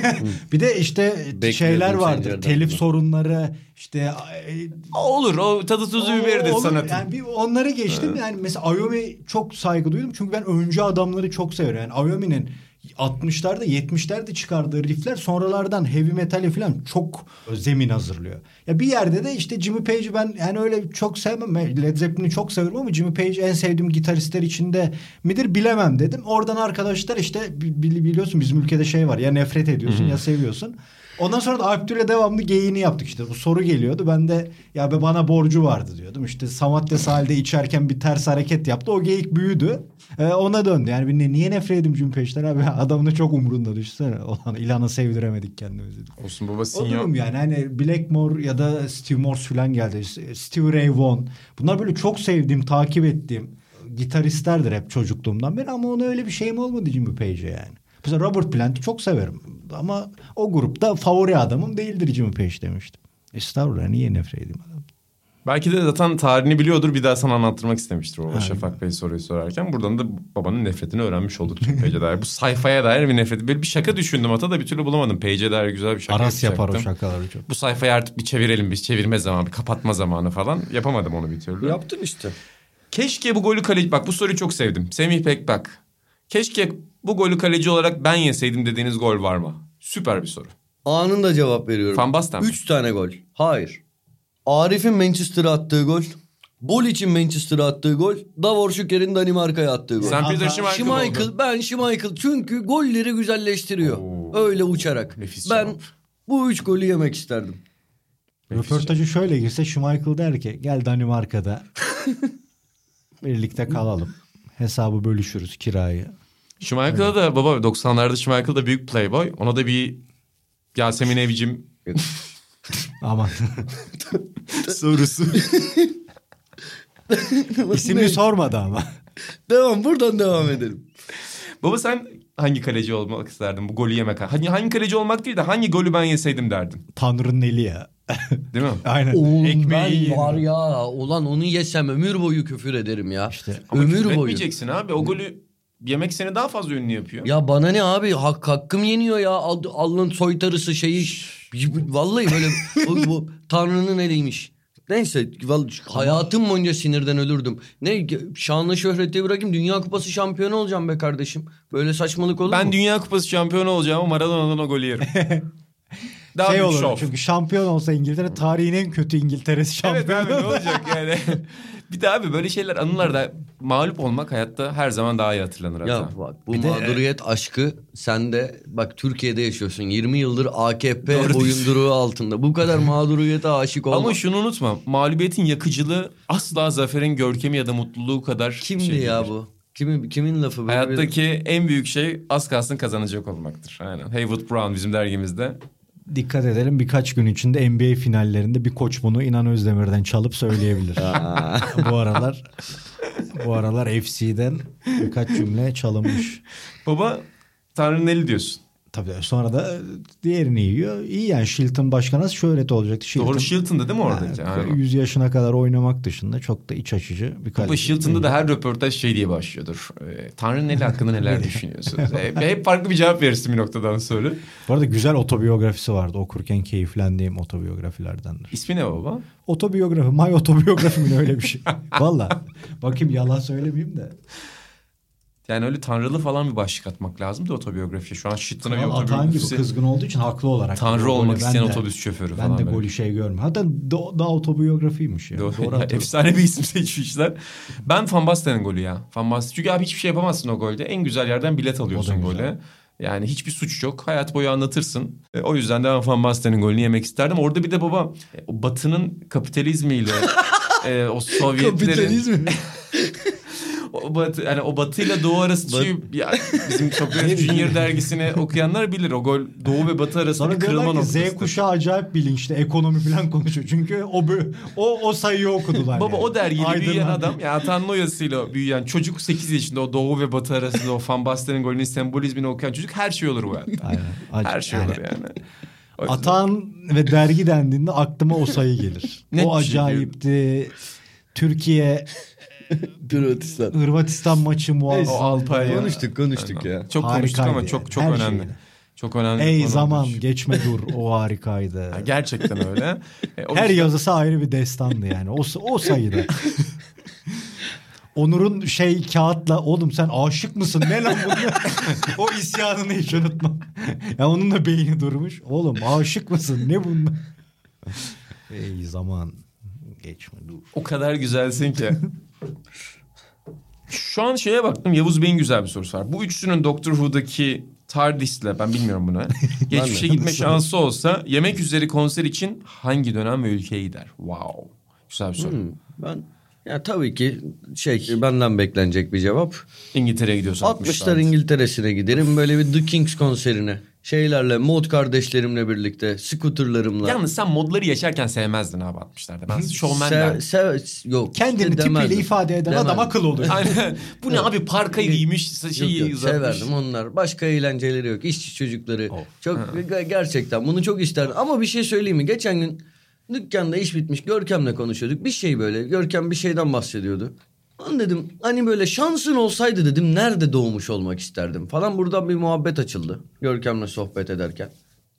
bir de işte Bekliyordum şeyler vardır. Telif bunu. sorunları işte e, Olur o tadı tuzu biberidir sanatın. Yani bir onları geçtim. Yani mesela Ayomi çok saygı duydum. Çünkü ben öncü adamları çok severim. Yani Ayomi'nin 60'larda 70'lerde çıkardığı riffler sonralardan heavy metal'e falan çok zemin hazırlıyor. Ya bir yerde de işte Jimmy Page'i ben yani öyle çok sevmem. Led Zeppelin'i çok severim ama Jimmy Page en sevdiğim gitaristler içinde midir bilemem dedim. Oradan arkadaşlar işte bi- bi- biliyorsun bizim ülkede şey var ya nefret ediyorsun ya seviyorsun. Ondan sonra da Alptür'le devamlı geyiğini yaptık işte. Bu soru geliyordu. Ben de ya be bana borcu vardı diyordum. İşte Samatya sahilde içerken bir ters hareket yaptı. O geyik büyüdü. Ee, ona döndü. Yani ne- niye nefret edeyim Page'den abi? Adamın da çok umurunda düşünsene. Olan ilanı sevdiremedik kendimizi. Olsun baba O sinyo. durum yani hani Blackmore ya da Steve Morse falan geldi. Steve Ray Vaughan. Bunlar böyle çok sevdiğim, takip ettiğim gitaristlerdir hep çocukluğumdan beri ama ona öyle bir şeyim olmadı Jimmy Page'e yani. Mesela Robert Plant'i çok severim ama o grupta favori adamım değildir Jimmy Page demiştim. Estağfurullah niye nefret edeyim adam? Belki de zaten tarihini biliyordur bir daha sana anlattırmak istemiştir baba Şafak Bey soruyu sorarken. Buradan da babanın nefretini öğrenmiş olduk Page'e dair. Bu sayfaya dair bir nefret. Böyle bir şaka düşündüm hatta da bir türlü bulamadım. Page'e dair güzel bir şaka Aras yapar o şakaları çok. Bu sayfayı artık bir çevirelim biz. Çevirme zamanı, bir kapatma zamanı falan. Yapamadım onu bir türlü. Yaptın işte. Keşke bu golü kaleci... Bak bu soruyu çok sevdim. Semih Pekbak. Keşke bu golü kaleci olarak ben yeseydim dediğiniz gol var mı? Süper bir soru. Anında cevap veriyorum. Van Basten mi? Üç tane gol. Hayır. Arif'in Manchester'a attığı gol. Bol için Manchester'a attığı gol. Davor Şüker'in Danimarka'ya attığı gol. Sen Peter Schmeichel, Schmeichel, ben Schmeichel çünkü golleri güzelleştiriyor. Oo. Öyle uçarak. Nefis ben cevap. bu üç golü yemek isterdim. Röportajı şöyle girse Schmeichel der ki gel Danimarka'da birlikte kalalım. Hesabı bölüşürüz kirayı. Schmeichel'a da baba 90'larda Schmeichel da büyük playboy. Ona da bir Yasemin Evcim Aman. sorusu. İsmini sormadı ama. Devam buradan devam edelim. Baba sen hangi kaleci olmak isterdin bu golü yemek? Hani hangi kaleci olmak değil de hangi golü ben yeseydim derdin. Tanrı'nın eli ya. Değil mi? Aynen. Oğlum Ekmeği ben yiyelim. var ya ulan onu yesem ömür boyu küfür ederim ya. İşte. Ama ömür boyu. etmeyeceksin abi. O golü yemek seni daha fazla ünlü yapıyor. Ya bana ne abi hak, hakkım yeniyor ya Al, alnın soytarısı şeyi vallahi böyle bu, bu Tanrı'nın eliymiş. Neyse vallahi hayatım boyunca sinirden ölürdüm. Ne şanlı şöhreti bırakayım Dünya Kupası şampiyonu olacağım be kardeşim. Böyle saçmalık olur ben mu? Dünya Kupası şampiyonu olacağım ama Maradona'dan o golü yerim. daha şey olur şov. çünkü şampiyon olsa İngiltere tarihin en kötü İngiltere'si Evet şampiyon. abi ne olacak yani. bir de abi böyle şeyler anılarda mağlup olmak hayatta her zaman daha iyi hatırlanır hatta. Ya bak bu Bir de- mağduriyet aşkı sen de bak Türkiye'de yaşıyorsun 20 yıldır AKP Doğru boyunduruğu altında bu kadar mağduriyete aşık olma. Ama şunu unutma. Mağlubiyetin yakıcılığı asla zaferin görkemi ya da mutluluğu kadar Kimdi şey ya bu? Kimin kimin lafı? Böyle bir- Hayattaki en büyük şey az kalsın kazanacak olmaktır. Aynen. Haywood Brown bizim dergimizde. Dikkat edelim birkaç gün içinde NBA finallerinde bir koç bunu İnan Özdemir'den çalıp söyleyebilir. bu aralar bu aralar FC'den birkaç cümle çalınmış. Baba Tanrı'nın eli diyorsun. Tabii sonra da diğerini yiyor. İyi yani Shilton başkanı şöhreti olacaktı. Shilton, Doğru Shilton'da değil mi oradaki? Yani Aynen. 100 yaşına kadar oynamak dışında çok da iç açıcı bir Baba kaleci. Shilton'da da her röportaj şey diye başlıyordur. Ee, Tanrı'nın eli hakkında neler düşünüyorsunuz? Hep, hep farklı bir cevap verirsin bir noktadan sonra. Bu arada güzel otobiyografisi vardı. Okurken keyiflendiğim otobiyografilerdendir. İsmi ne baba? Otobiyografi, my otobiyografi öyle bir şey. Valla. Bakayım yalan söylemeyeyim de. Yani öyle tanrılı falan bir başlık atmak lazım da otobiyografiye. Şu an Shilton'a bir Atan gibi otobiyografisi. kızgın olduğu için haklı olarak. Tanrı golü olmak ben isteyen de- otobüs şoförü Ben falan. de böyle. golü şey görmüyorum. Hatta da, daha otobiyografiymiş ya. Doğru. Doğru Ya, efsane bir isim seçmişler. Ben Van Basten'in golü ya. Van Basten. Çünkü abi hiçbir şey yapamazsın o golde. En güzel yerden bilet alıyorsun gole. Yani hiçbir suç yok. Hayat boyu anlatırsın. E, o yüzden de ben Van Basten'in golünü yemek isterdim. Orada bir de baba e, Batı'nın kapitalizmiyle e, o Sovyetlerin Kapitalizm. o batı yani o batıyla doğu arası Bat- ya, bizim Sokrates Junior dergisini okuyanlar bilir. O gol doğu ve batı arasında kırılma noktası. Z kuşağı acayip bilinçli ekonomi falan konuşuyor. Çünkü o o o sayıyı okudular. Baba yani. o dergiyle Aydınlan- büyüyen adam ya Atan Noyası'yla büyüyen çocuk 8 yaşında o doğu ve batı arasında o Van Basten'in golünün sembolizmini okuyan çocuk her şey olur bu hayatta. Aynen. Her şey yani olur yani. Atan ve dergi dendiğinde aklıma o sayı gelir. O acayipti. Türkiye Hırvatistan. Hırvatistan maçı O muazzam. Alpay ya. Konuştuk konuştuk ya. Çok konuştuk Harikaydı ama çok çok her önemli. şeyle. Çok önemli. Ey zaman olmuş. geçme dur o harikaydı. Ya gerçekten öyle. E, o Her yüzden- yazısı ayrı bir destandı yani. O, o sayıda. Onur'un şey kağıtla oğlum sen aşık mısın ne lan bunlar? o isyanını hiç unutmam. ya onun da beyni durmuş. Oğlum aşık mısın ne bunlar? Ey zaman geçme dur. O kadar güzelsin ki. Şu an şeye baktım Yavuz Bey'in güzel bir sorusu var. Bu üçlünün Doctor Who'daki TARDIS'le ben bilmiyorum bunu. Geçmişe gitme şansı olsa yemek üzeri konser için hangi dönem ve ülkeye gider? Wow. Güzel bir soru. Hmm, ben ya tabii ki şey benden beklenecek bir cevap. İngiltere'ye gidiyorsun. 60'lar İngiltere'sine giderim böyle bir The Kings konserine. Şeylerle, mod kardeşlerimle birlikte, scooterlarımla. Yalnız sen modları yaşarken sevmezdin abi 60'larda. Ben şovmen Sev, sev, yok. Kendini işte tipiyle demezdim. ifade eden Demezdim. adam akıl olur. Aynen. Bu ne abi parka giymiş Yok, şeyi yok, uzatmış. severdim onlar. Başka eğlenceleri yok. İşçi çocukları. Çok ge- gerçekten bunu çok isterdim. Ama bir şey söyleyeyim mi? Geçen gün dükkanda iş bitmiş. Görkem'le konuşuyorduk. Bir şey böyle. Görkem bir şeyden bahsediyordu. Lan dedim hani böyle şansın olsaydı dedim nerede doğmuş olmak isterdim falan. Buradan bir muhabbet açıldı. Görkem'le sohbet ederken.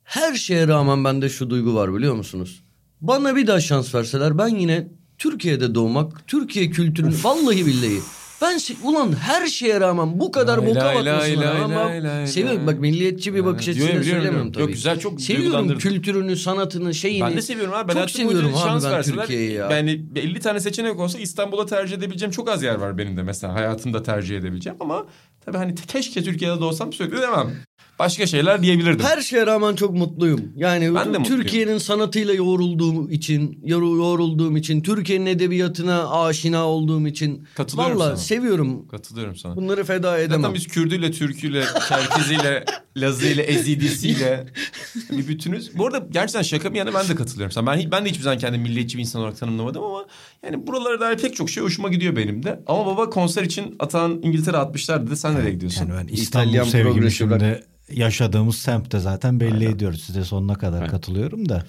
Her şeye rağmen bende şu duygu var biliyor musunuz? Bana bir daha şans verseler ben yine Türkiye'de doğmak, Türkiye kültürünü vallahi billahi. Ben se- ulan her şeye rağmen bu kadar boka lay rağmen seviyorum. Bak milliyetçi bir bakış açısıyla söylemiyorum tabii. Yok, güzel, çok Seviyorum kültürünü, sanatını, şeyini. Ben de seviyorum abi. Ben Çok seviyorum şans abi ben verseler. Türkiye'yi ya. Yani 50 tane seçenek olsa İstanbul'a tercih edebileceğim çok az yer var benim de mesela. Hayatımda tercih edebileceğim ama tabii hani keşke Türkiye'de doğsam sürekli demem. Başka şeyler diyebilirdim. Her şeye rağmen çok mutluyum. Yani Ben de mutluyum. Türkiye'nin sanatıyla yoğrulduğum için, yoğrulduğum için, Türkiye'nin edebiyatına aşina olduğum için. Katılıyorum Vallahi sana. seviyorum. Katılıyorum sana. Bunları feda edemem. Zaten biz Kürdüyle, Türküyle, Çerkeziyle, Lazıyla, Ezidisiyle bir bütünüz. Bu arada gerçekten şaka bir yana ben de katılıyorum. Sana. Ben, ben de hiçbir zaman kendimi milliyetçi bir insan olarak tanımlamadım ama yani buralara dair pek çok şey hoşuma gidiyor benim de. Ama baba konser için Atan İngiltere 60'lar dedi. Sen nereye gidiyorsun? Yani ben İstanbul İtalyan rock. şimdi yaşadığımız semtte zaten belli ediyoruz. Size sonuna kadar katılıyorum da.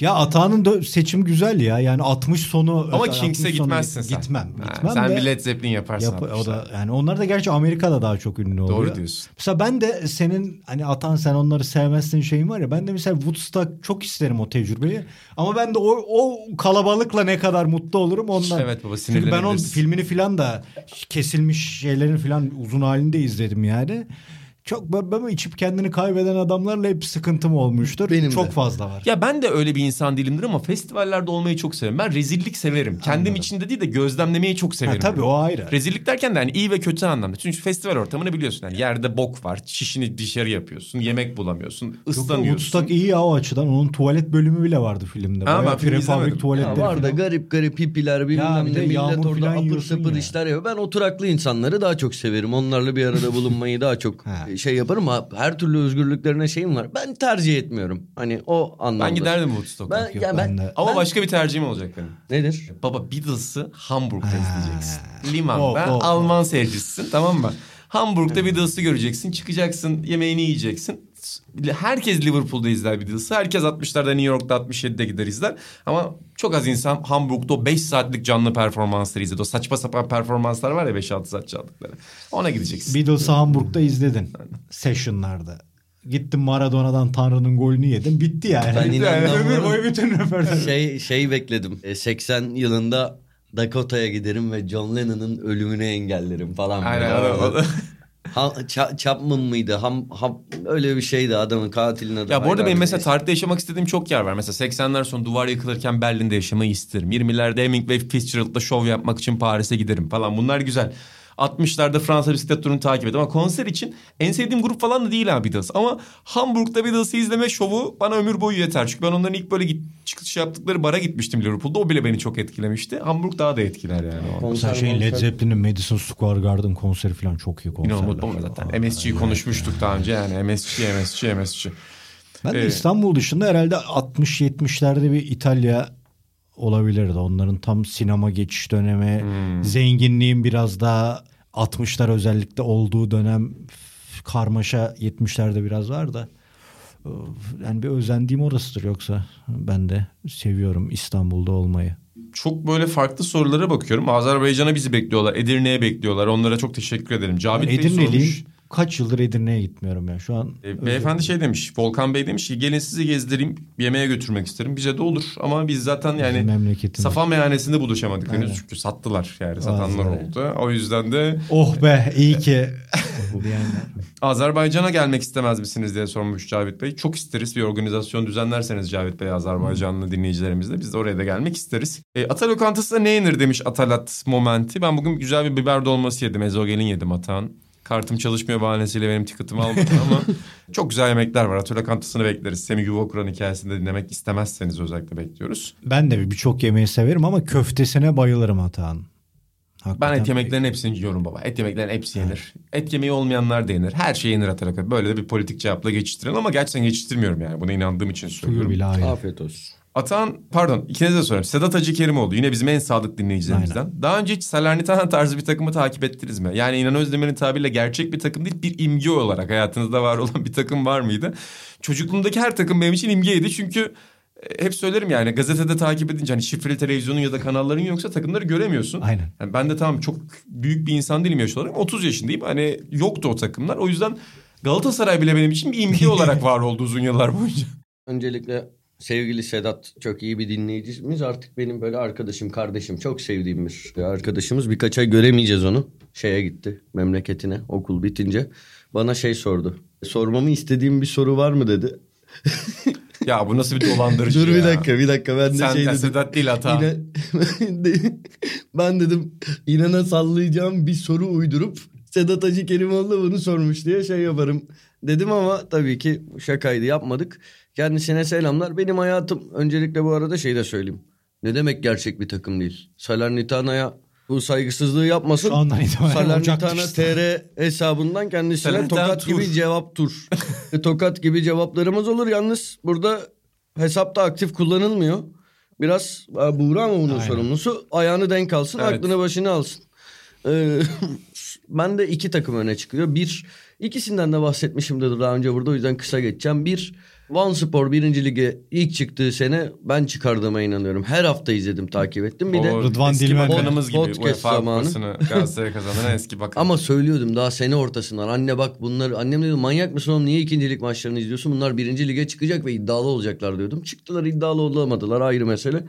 Ya Atağan'ın da seçim güzel ya. Yani 60 sonu. Ama Kings'e 60 sonu gitmezsin sen. Gitmem. Ha, Gitmem sen bir Led Zeppelin yaparsın. yap- o 60'lar. da yani onlar da gerçi Amerika'da daha çok ünlü oluyor. Doğru diyorsun. Mesela ben de senin hani Atan sen onları sevmezsin şeyin var ya ben de mesela Woodstock çok isterim o tecrübeyi. Ama ben de o, o kalabalıkla ne kadar mutlu olurum ondan. Evet baba, Çünkü ben onun filmini filan da kesilmiş şeylerini filan uzun halinde izledim yani. Çok ben, ben içip kendini kaybeden adamlarla hep sıkıntım olmuştur. Benim çok de. fazla var. Ya ben de öyle bir insan değilimdir ama festivallerde olmayı çok severim. Ben rezillik severim. Kendim içinde değil de gözlemlemeyi çok Ha, severim. tabii o ayrı. Rezillik derken de hani iyi ve kötü anlamda. Çünkü festival ortamını biliyorsun. Yani yerde bok var. Şişini dışarı yapıyorsun. Yemek bulamıyorsun. Yok, ıslanıyorsun. Woodstock iyi ya o açıdan. Onun tuvalet bölümü bile vardı filmde. Ha, ben Bayağı filmi prefabrik tuvaletleri Ya var da garip garip hippiler Ya bilmem ne millet orada apır ya. işler yapıyor. Ben oturaklı insanları daha çok severim. Onlarla bir arada bulunmayı daha çok Ha. Şey yaparım ama her türlü özgürlüklerine şeyim var. Ben tercih etmiyorum. Hani o anlamda. Ben giderdim Woodstock'a. Ben, Yok, ya ben, ben de- Ama ben- başka bir tercihim olacak benim. Nedir? Baba Beatles'ı Hamburg'da Ha. izleyeceksin. Limanda Of, of, Alman seyircisisin tamam mı? Hamburg'da Beatles'ı göreceksin. Çıkacaksın yemeğini yiyeceksin. Herkes Liverpool'da izler Beatles'ı. Herkes 60'larda New York'ta 67'de gider izler. Ama çok az insan Hamburg'da o 5 saatlik canlı performansları izledi. O saçma sapan performanslar var ya 5-6 saat çaldıkları. Ona gideceksin. Beatles'ı Hamburg'da izledin. Session'larda. Gittim Maradona'dan Tanrı'nın golünü yedim. Bitti yani. Ben inanmam Ömür boyu bütün röportaj. şey şey bekledim. E, 80 yılında Dakota'ya giderim ve John Lennon'ın ölümünü engellerim falan. Aynen, Ha, Ça- Chapman mıydı? Ham, ham, öyle bir şeydi adamın katilin adı. Ya bu arada benim mesela tarihte yaşamak istediğim çok yer var. Mesela 80'ler sonu duvar yıkılırken Berlin'de yaşamayı isterim. 20'lerde Hemingway Fitzgerald'da şov yapmak için Paris'e giderim falan. Bunlar güzel. 60'larda Fransa bisiklet turunu takip ettim ama konser için en sevdiğim grup falan da değil abi Beatles. Ama Hamburg'da Beatles'ı izleme şovu bana ömür boyu yeter. Çünkü ben onların ilk böyle git, çıkış yaptıkları bara gitmiştim Liverpool'da. O bile beni çok etkilemişti. Hamburg daha da etkiler yani. Konser, Mesela şeyin Led Zeppelin'in Madison Square Garden konseri falan çok iyi konserler. İnanılmaz ama zaten. MSG'yi konuşmuştuk daha önce yani. MSG, MSG, MSG. Ben de Ee, İstanbul dışında herhalde 60-70'lerde bir İtalya olabilirdi. Onların tam sinema geçiş dönemi, Hmm. zenginliğin biraz daha 60'lar özellikle olduğu dönem karmaşa 70'lerde biraz var da. Yani bir özendiğim orasıdır yoksa ben de seviyorum İstanbul'da olmayı. çok böyle farklı sorulara bakıyorum. Azerbaycan'a bizi bekliyorlar. Edirne'ye bekliyorlar. Onlara çok teşekkür ederim. Cavit Bey Edirne'liyim. sormuş. Kaç yıldır Edirne'ye gitmiyorum ya. Şu an E, beyefendi şey demiş. Volkan Bey demiş ki gelin sizi gezdireyim. Yemeğe götürmek isterim. Bize de olur. Ama biz zaten yani memleketim. Safa meyhanesinde buluşamadık henüz. Aynen. Çünkü sattılar yani satanlar be. oldu. O yüzden de Oh be iyi ki. Azerbaycan'a gelmek istemez misiniz diye sormuş Cavit Bey. Çok isteriz bir organizasyon düzenlerseniz Cavit Bey Azerbaycanlı dinleyicilerimizle biz de oraya da gelmek isteriz. E, Ata lokantasında ne yenir demiş Atalat Momenti. Ben bugün güzel bir biber dolması yedim. Ezogelin yedim Atan. Kartım çalışmıyor bahanesiyle benim tiketimi almadı ama çok güzel yemekler var. Ata lokantasını bekleriz. Semih Yuvakuran hikayesini de dinlemek istemezseniz özellikle bekliyoruz. ben de birçok yemeği severim ama köftesine bayılırım Atahan. Ben Hakikaten. et yemeklerinin hepsini yiyorum baba. Et yemeklerin hepsi yenir. Et yemeği olmayanlar da yenir. Her şey yenir Ata lokantasında. Böyle de bir politik cevapla geçiştirelim ama gerçekten geçiştirmiyorum yani. Buna inandığım için Suyu söylüyorum. bile ayrı. Afiyet olsun. Atan pardon ikinize de sorayım. Sedat Hacı Kerimoğlu yine bizim en sadık dinleyicilerimizden. Daha önce hiç Salernitana tarzı bir takımı takip ettiniz mi? Yani İnan Özdemir'in tabiriyle gerçek bir takım değil bir imge olarak hayatınızda var olan bir takım var mıydı? Çocukluğumdaki her takım benim için imgeydi çünkü e, hep söylerim yani gazetede takip edince hani şifreli televizyonun ya da kanalların yoksa takımları göremiyorsun. Aynen. Yani ben de tamam çok büyük bir insan değilim yaş olarak 30 yaşındayım hani yoktu o takımlar o yüzden Galatasaray bile benim için bir imge olarak var oldu uzun yıllar boyunca. Öncelikle sevgili Sedat çok iyi bir dinleyicimiz. Artık benim böyle arkadaşım, kardeşim çok sevdiğim bir arkadaşımız. Birkaç ay göremeyeceğiz onu. Şeye gitti memleketine okul bitince. Bana şey sordu. Sormamı istediğim bir soru var mı dedi. Ya bu nasıl bir dolandırıcı Dur ya. bir dakika bir dakika ben de Sen şey de dedim. Sedat değil hata. Yine, ben dedim inana sallayacağım bir soru uydurup Sedat Hacı Kerimoğlu bunu sormuş diye şey yaparım dedim ama tabii ki şakaydı yapmadık. Kendisine selamlar. Benim hayatım öncelikle bu arada şey de söyleyeyim. Ne demek gerçek bir takım değil. Salernitana'ya bu saygısızlığı yapmasın. Şu andan itibaren Salernitana. TR hesabından kendisine Salernitana tokat tur. gibi cevap tur. E, tokat gibi cevaplarımız olur. Yalnız burada hesapta aktif kullanılmıyor. Biraz e, Buğra mı bunun Aynen. sorumlusu? Ayağını denk alsın, Evet. aklını başına alsın. Ee, ben de iki takım öne çıkıyor. Bir, ikisinden de bahsetmişimdir daha önce burada o yüzden kısa geçeceğim. Bir, Van Spor birinci lige ilk çıktığı sene ben çıkardığıma inanıyorum. Her hafta izledim, takip ettim. Bir de O Rıdvan eski Dilmen- bakanımız gibi Podcast UEFA zamanı. kupasını Galatasaray'a kazanan eski bakan. Ama söylüyordum daha sene ortasından. Anne bak bunlar annem dedi manyak mısın oğlum niye ikincilik maçlarını izliyorsun? Bunlar birinci lige çıkacak ve iddialı olacaklar diyordum. Çıktılar iddialı olamadılar ayrı mesele.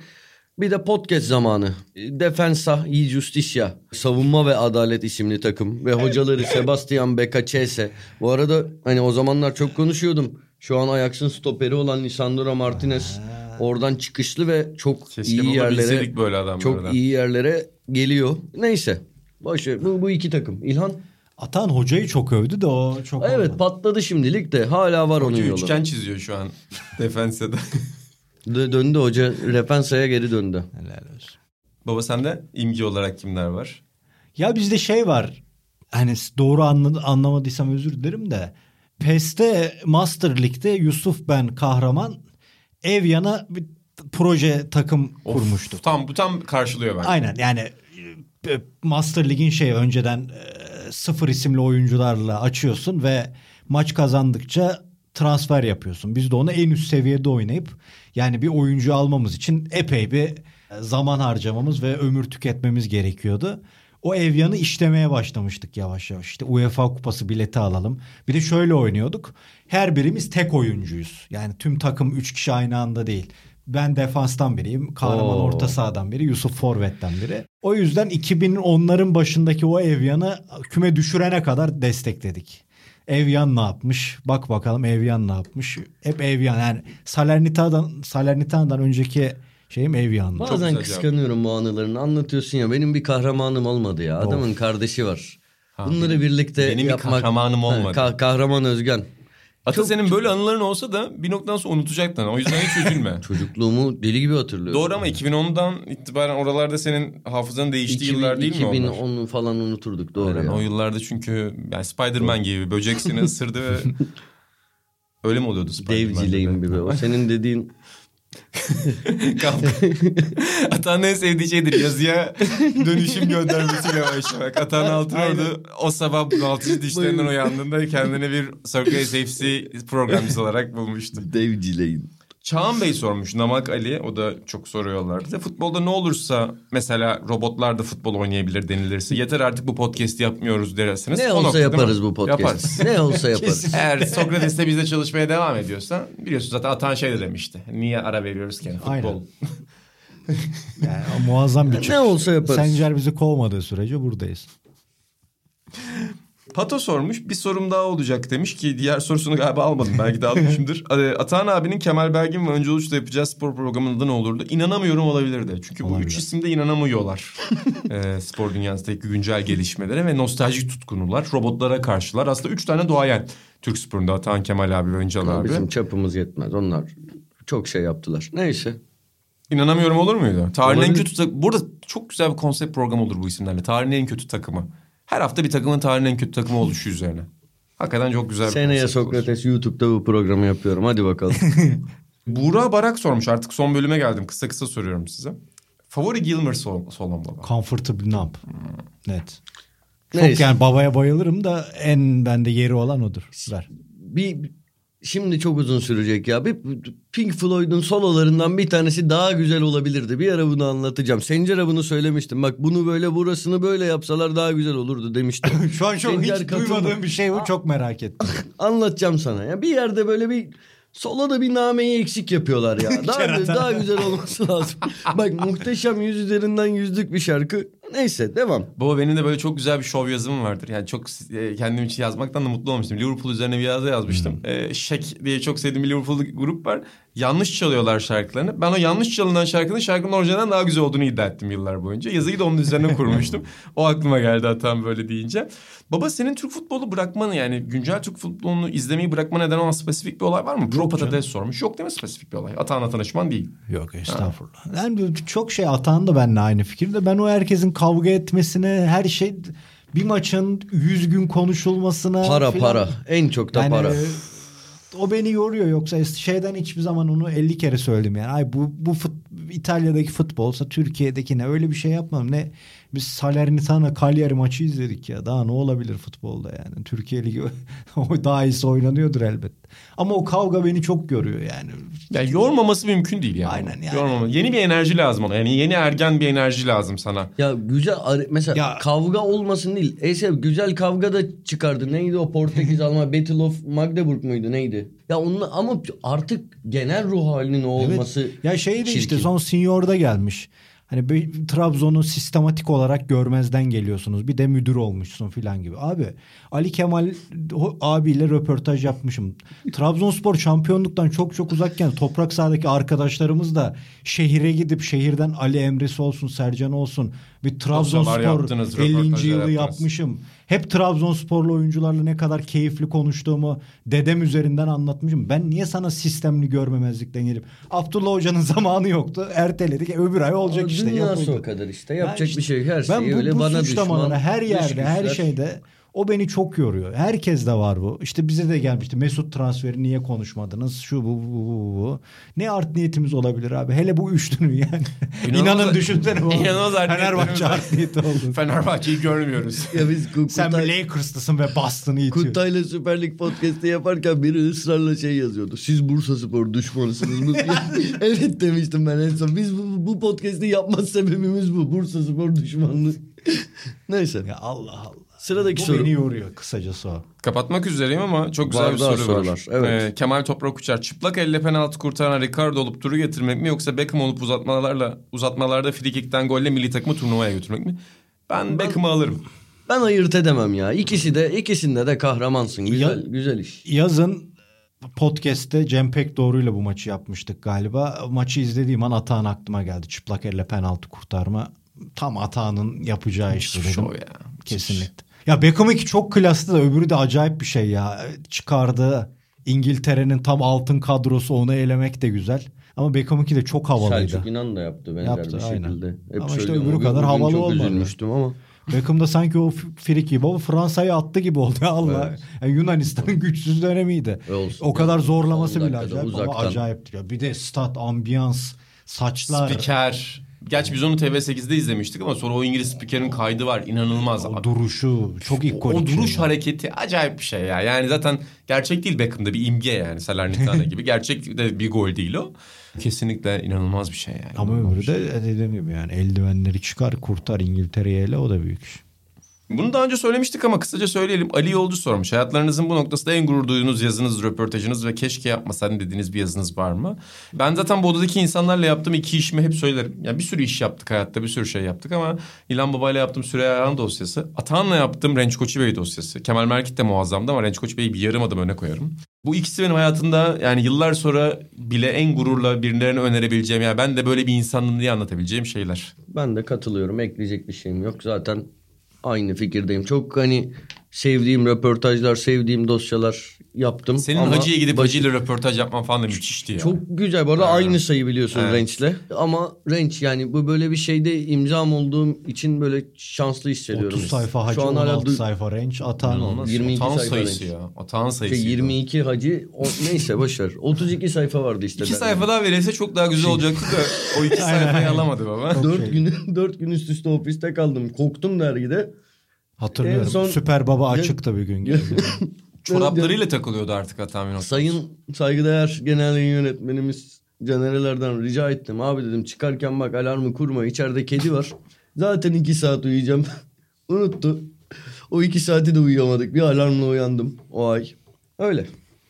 Bir de podcast zamanı. Defensa y Justicia. Savunma ve Adalet isimli takım. Ve hocaları Sebastian Becacese. Bu arada hani o zamanlar çok konuşuyordum. Şu an Ajax'ın stoperi olan Lisandro Martinez. Oradan çıkışlı ve çok Keşke iyi yerlere böyle adamları çok iyi yerlere geliyor. Neyse. Boş ver. Bu, bu iki takım. İlhan? Atahan hocayı çok övdü de o çok Evet olmadı. patladı şimdilik de hala var onun Hoca yolu. üçgen çiziyor şu an defense de. Dö- döndü hoca Repensa'ya geri döndü. Helal olsun. Baba sende imge olarak kimler var? Ya bizde şey var. Hani doğru anla- anlamadıysam özür dilerim de. PES'te Master League'de Yusuf ben kahraman ev yana bir proje takım Of, kurmuştuk. Tam bu tam karşılıyor bence. Aynen yani e, Master Lig'in şey önceden e, sıfır isimli oyuncularla açıyorsun ve maç kazandıkça transfer yapıyorsun. Biz de onu en üst seviyede oynayıp yani bir oyuncu almamız için epey bir e, zaman harcamamız ve ömür tüketmemiz gerekiyordu. O evyanı işlemeye başlamıştık yavaş yavaş. İşte UEFA kupası bileti alalım. Bir de şöyle oynuyorduk. Her birimiz tek oyuncuyuz. Yani tüm takım 3 kişi aynı anda değil. Ben defanstan biriyim. Kahraman Oo. orta sahadan biri. Yusuf Forvet'ten biri. O yüzden 2010'ların başındaki o Evyan'ı küme düşürene kadar destekledik. Evyan ne yapmış? Bak bakalım Evyan ne yapmış? Hep Evyan. Yani Salernita'dan, Salernita'dan önceki şeyim Evyan'dı. Bazen güzel cevap. kıskanıyorum bu anılarını anlatıyorsun ya benim bir kahramanım olmadı ya. Adamın kardeşi var. Bunları birlikte benim bir yapmak. kahramanım Ha, olmadı. ka- kahraman Özgen. Ata Çok- senin böyle anıların olsa da bir noktadan sonra unutacaktın. O yüzden hiç üzülme. Çocukluğumu deli gibi hatırlıyorum. Doğru ama 2010'dan itibaren oralarda senin hafızanın değiştiği yıllar değil mi onlar? 2010'u falan unuturduk doğru Aynen, ya. o yıllarda çünkü yani Spider-Man gibi bir böcek seni ısırdı ve öyle mi oluyordu Dev Spider-Man'de? zileyim gibi. O senin dediğin Atağın en sevdiği şeydir yazıya dönüşüm göndermesiyle başlamak. Atağın Altınordu o sabah bunaltıcı dişlerinden uyandığında kendine bir Sokrates FC programcısı olarak bulmuştu. dev cileyin. Çağan Bey sormuş. Namak Ali o da çok soruyorlar. Bize futbolda ne olursa mesela robotlar da futbol oynayabilir denilirse yeter artık bu podcast'i yapmıyoruz dersiniz. Ne O olsa nokta yaparız bu podcast. Yaparız. Ne olsa yaparız. Eğer Sokrates'te bizde çalışmaya devam ediyorsan biliyorsun zaten Atan şey de demişti. Niye ara veriyoruz ki? Futbol. Aynen. Yani muazzam bir ne olsa yaparız. Sencer bizi kovmadığı sürece buradayız. Pato sormuş bir sorum daha olacak demiş ki diğer sorusunu galiba almadım belki de almışımdır. Atahan abinin Kemal Belgin ve Önce Uluç'la yapacağı spor programının adı ne olurdu? İnanamıyorum olabilirdi. Çünkü bu Olabilir. üç isim de inanamıyorlar. ee, spor dünyasındaki güncel gelişmelere ve nostaljik tutkunular. Robotlara karşılar. Aslında üç tane doğayan Türk sporunda Atahan Kemal abi ve Öncal abi. Bizim çapımız yetmez. Onlar çok şey yaptılar. Neyse. İnanamıyorum olur muydu? Tarihin en kötü tak- Burada çok güzel bir konsept program olur bu isimlerle. Tarihin en kötü takımı. Her hafta bir takımın tarihin en kötü takımı oluşu üzerine. Hakikaten çok güzel bir Seneye konsept olur. Sokrates YouTube'da bu programı yapıyorum. Hadi bakalım. Buğra Barak sormuş artık son bölüme geldim. Kısa kısa soruyorum size. Favori Gilmer sol, Solon baba. Comfortable numb. Net. Çok Neyse. yani babaya bayılırım da en bende yeri olan odur. Ver. bir şimdi çok uzun sürecek ya. Bir Pink Floyd'un sololarından bir tanesi daha güzel olabilirdi. Bir ara bunu anlatacağım. Sencer'e bunu söylemiştim. Bak bunu böyle burasını böyle yapsalar daha güzel olurdu demiştim. Şu an çok Sencer hiç katıldı. duymadığım bir şey bu. Çok merak ettim. Anlatacağım sana. Ya bir yerde böyle bir Soloda bir nameyi eksik yapıyorlar ya. Daha, daha güzel olması lazım. Bak muhteşem yüz üzerinden yüzlük bir şarkı. Neyse devam. Baba benim de böyle çok güzel bir şov yazımım vardır. Yani çok e, kendim için yazmaktan da mutlu olmuştum. Liverpool üzerine bir yazı yazmıştım. E, Şek diye çok sevdiğim bir Liverpool grup var. Yanlış çalıyorlar şarkılarını. Ben o yanlış çalınan şarkının şarkının orijinalinden daha güzel olduğunu iddia ettim yıllar boyunca. Yazıyı da onun üzerine kurmuştum. o aklıma geldi hatam böyle deyince. Baba senin Türk futbolu bırakmanı yani güncel Türk futbolunu izlemeyi bırakma neden olan spesifik bir olay var mı? Pro Patates sormuş. Yok değil mi spesifik bir olay? Atağına tanışman değil. Yok estağfurullah. Yani çok şey atan da benimle aynı fikirde. Ben o herkesin kavga etmesine her şey bir maçın yüz gün konuşulmasına Para filan- para. En çok da Yani, para. O beni yoruyor yoksa şeyden hiçbir zaman onu 50 kere söyledim yani. Ay bu bu fut, İtalya'daki futbolsa Türkiye'deki ne öyle bir şey yapmam. Ne biz Salernitana Cagliari maçı izledik ya. Daha ne olabilir futbolda yani. Türkiye Ligi o daha iyisi oynanıyordur elbet. Ama o kavga beni çok yoruyor yani. Yani yormaması mümkün değil yani. Aynen yani. Yormama. Yeni bir enerji lazım ona. Yani yeni ergen bir enerji lazım sana. Ya güzel mesela Ya- kavga olmasın değil. Esev güzel kavga da çıkardı. Neydi o Portekiz Alman Battle of Magdeburg muydu neydi? Ya onun ama artık genel ruh halinin o olması Ya şey de işte son Senior'da gelmiş. Hani bir Trabzon'u sistematik olarak görmezden geliyorsunuz. Bir de müdür olmuşsun filan gibi. Abi Ali Kemal abiyle röportaj yapmışım. Trabzonspor şampiyonluktan çok çok uzakken toprak sahadaki arkadaşlarımız da şehire gidip şehirden Ali Emre'si olsun, Sercan olsun bir Trabzonspor yaptınız, 50. röportajlar yılı yaptınız. yapmışım. Hep Trabzonsporlu oyuncularla ne kadar keyifli konuştuğumu dedem üzerinden anlatmışım. Ben niye sana sistemli görmemezlikten gelip Abdullah Hoca'nın zamanı yoktu. Erteledik. E, öbür ay olacak O işte. dünyası yapıldı. o kadar işte. Ben Yapacak işte- bir şey yok. Her ben şey bu, öyle bu bana düşman. her yerde, her güçler. şeyde o beni çok yoruyor. Herkes de var bu. İşte bize de gelmişti. Mesut transferi niye konuşmadınız? Şu bu bu bu bu. Ne art niyetimiz olabilir abi? Hele bu üçlünün yani. İnanılmaz- İnanın düşünsene. İnanılmaz art Fenerbahçe art niyeti oldu. Fenerbahçe'yi görmüyoruz. Ya biz Ku- Sen Kutay, bir Lakers'lısın ve Boston'ı itiyorsun. Kutay'la Süper Lig podcast'i yaparken biri ısrarla şey yazıyordu. Siz Bursa Spor düşmanısınız mı? evet demiştim ben en son. Biz bu, bu podcast'i yapma sebebimiz bu. Bursa Spor düşmanlığı. Neyse. Ya Allah Allah. Sıradaki Bu soru. beni yoruyor kısacası o. Kapatmak üzereyim ama çok güzel Var bir soru sorular, var. evet. Ee, Kemal Toprak Uçar. Çıplak elle penaltı kurtaran Ricardo olup turu getirmek mi yoksa Beckham olup uzatmalarla uzatmalarda frikikten golle milli takımı turnuvaya götürmek mi? Ben, Beckham'ı alırım. Ben ayırt edemem ya. İkisi de ikisinde de kahramansın. Güzel Ya- güzel iş. Yazın podcast'te Cem Pek Doğru'yla bu maçı yapmıştık galiba. Maçı izlediğim an Atahan aklıma geldi. Çıplak elle penaltı kurtarma. Tam Atahan'ın yapacağı iş dedim. Şov ya. Kesinlikle. Ya Beckham 2 çok klaslı da öbürü de acayip bir şey ya. Çıkardı İngiltere'nin tam altın kadrosu onu elemek de güzel. Ama Beckham 2 de çok havalıydı. Selçuk İnan da yaptı benzer Yaptı, bir aynen. şekilde. Hep Ama işte öbürü kadar bugün havalı çok olmadı. üzülmüştüm ama. Beckham da sanki o friki gibi ama Fransa'yı attı gibi oldu ya Allah. Evet. Yani Yunanistan'ın güçsüz dönemiydi. E olsun. O kadar zorlaması bile acayip ama uzaktan. acayipti ya. Bir de stat, ambiyans, saçlar. Spiker. Gerçi biz onu TV8'de izlemiştik ama sonra o İngiliz spikerin kaydı var. inanılmaz. O duruşu çok ikonik. o duruş şey. hareketi acayip bir şey ya. Yani zaten gerçek değil Beckham'da bir imge yani Salernitana gibi. Gerçek de bir gol değil o. Kesinlikle inanılmaz bir şey yani. Ama öbürü de dediğim gibi yani eldivenleri çıkar kurtar İngiltere'ye ele o da büyük iş. Bunu daha önce söylemiştik ama kısaca söyleyelim. Ali Yolcu sormuş. Hayatlarınızın bu noktasında en gurur duyduğunuz yazınız, röportajınız ve keşke yapmasaydım dediğiniz bir yazınız var mı? Ben zaten bu odadaki insanlarla yaptığım iki işimi hep söylerim. Yani bir sürü iş yaptık hayatta, bir sürü şey yaptık ama İlhan Baba'yla yaptığım Süreyya Ayhan dosyası, Atahan'la yaptığım Renç Koçu Bey dosyası. Kemal Merkit de muazzamdı ama Renç Koçu Bey'i bir yarım adım öne koyarım. Bu ikisi benim hayatımda yani yıllar sonra bile en gururla birilerine önerebileceğim. Yani ben de böyle bir insandım diye anlatabileceğim şeyler. Ben de katılıyorum. Ekleyecek bir şeyim yok. Zaten aynı fikirdeyim. Çok hani sevdiğim röportajlar, sevdiğim dosyalar yaptım. Senin ama hacıya gidip başı- hacıyla röportaj yapman falan da müthişti ya. Çok güzel. Bu arada aynı sayı biliyorsun Evet. Range'le. Ama Range yani bu böyle bir şeyde imzam olduğum için böyle şanslı hissediyorum. 30 sayfa hacı Şu an hala 16 du- sayfa range atan olmaz. 22 Atan sayfa sayısı ya. Atan sayısı. Şey, 22 hacı o, neyse boşver. 32 sayfa vardı işte. İki Ben- sayfa daha verilse çok daha güzel olacaktı da o iki sayfayı alamadı baba. Dört Şey. gün, dört gün üst üste ofiste kaldım. Koktum dergide. Hatırlıyorum. En son- Süper Baba açıktı bir gün. geldi. Çoraplarıyla takılıyordu artık bir noktada. Sayın saygıdeğer genel yayın yönetmenimiz Canerelerden rica ettim. Abi dedim çıkarken bak alarmı kurma içeride kedi var. Zaten iki saat uyuyacağım. Unuttu. O iki saati de uyuyamadık. Bir alarmla uyandım o ay. Öyle.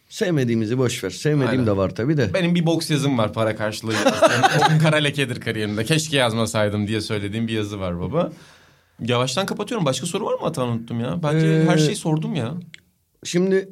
Sevmediğimizi boş ver. Sevmediğim Aynen. de var tabii de. Benim bir boks yazım var para karşılığı. o kara lekedir kariyerimde. Keşke yazmasaydım diye söylediğim bir yazı var baba. Yavaştan kapatıyorum. Başka soru var mı Atan unuttum ya? Bence Ee, her şeyi sordum ya. Şimdi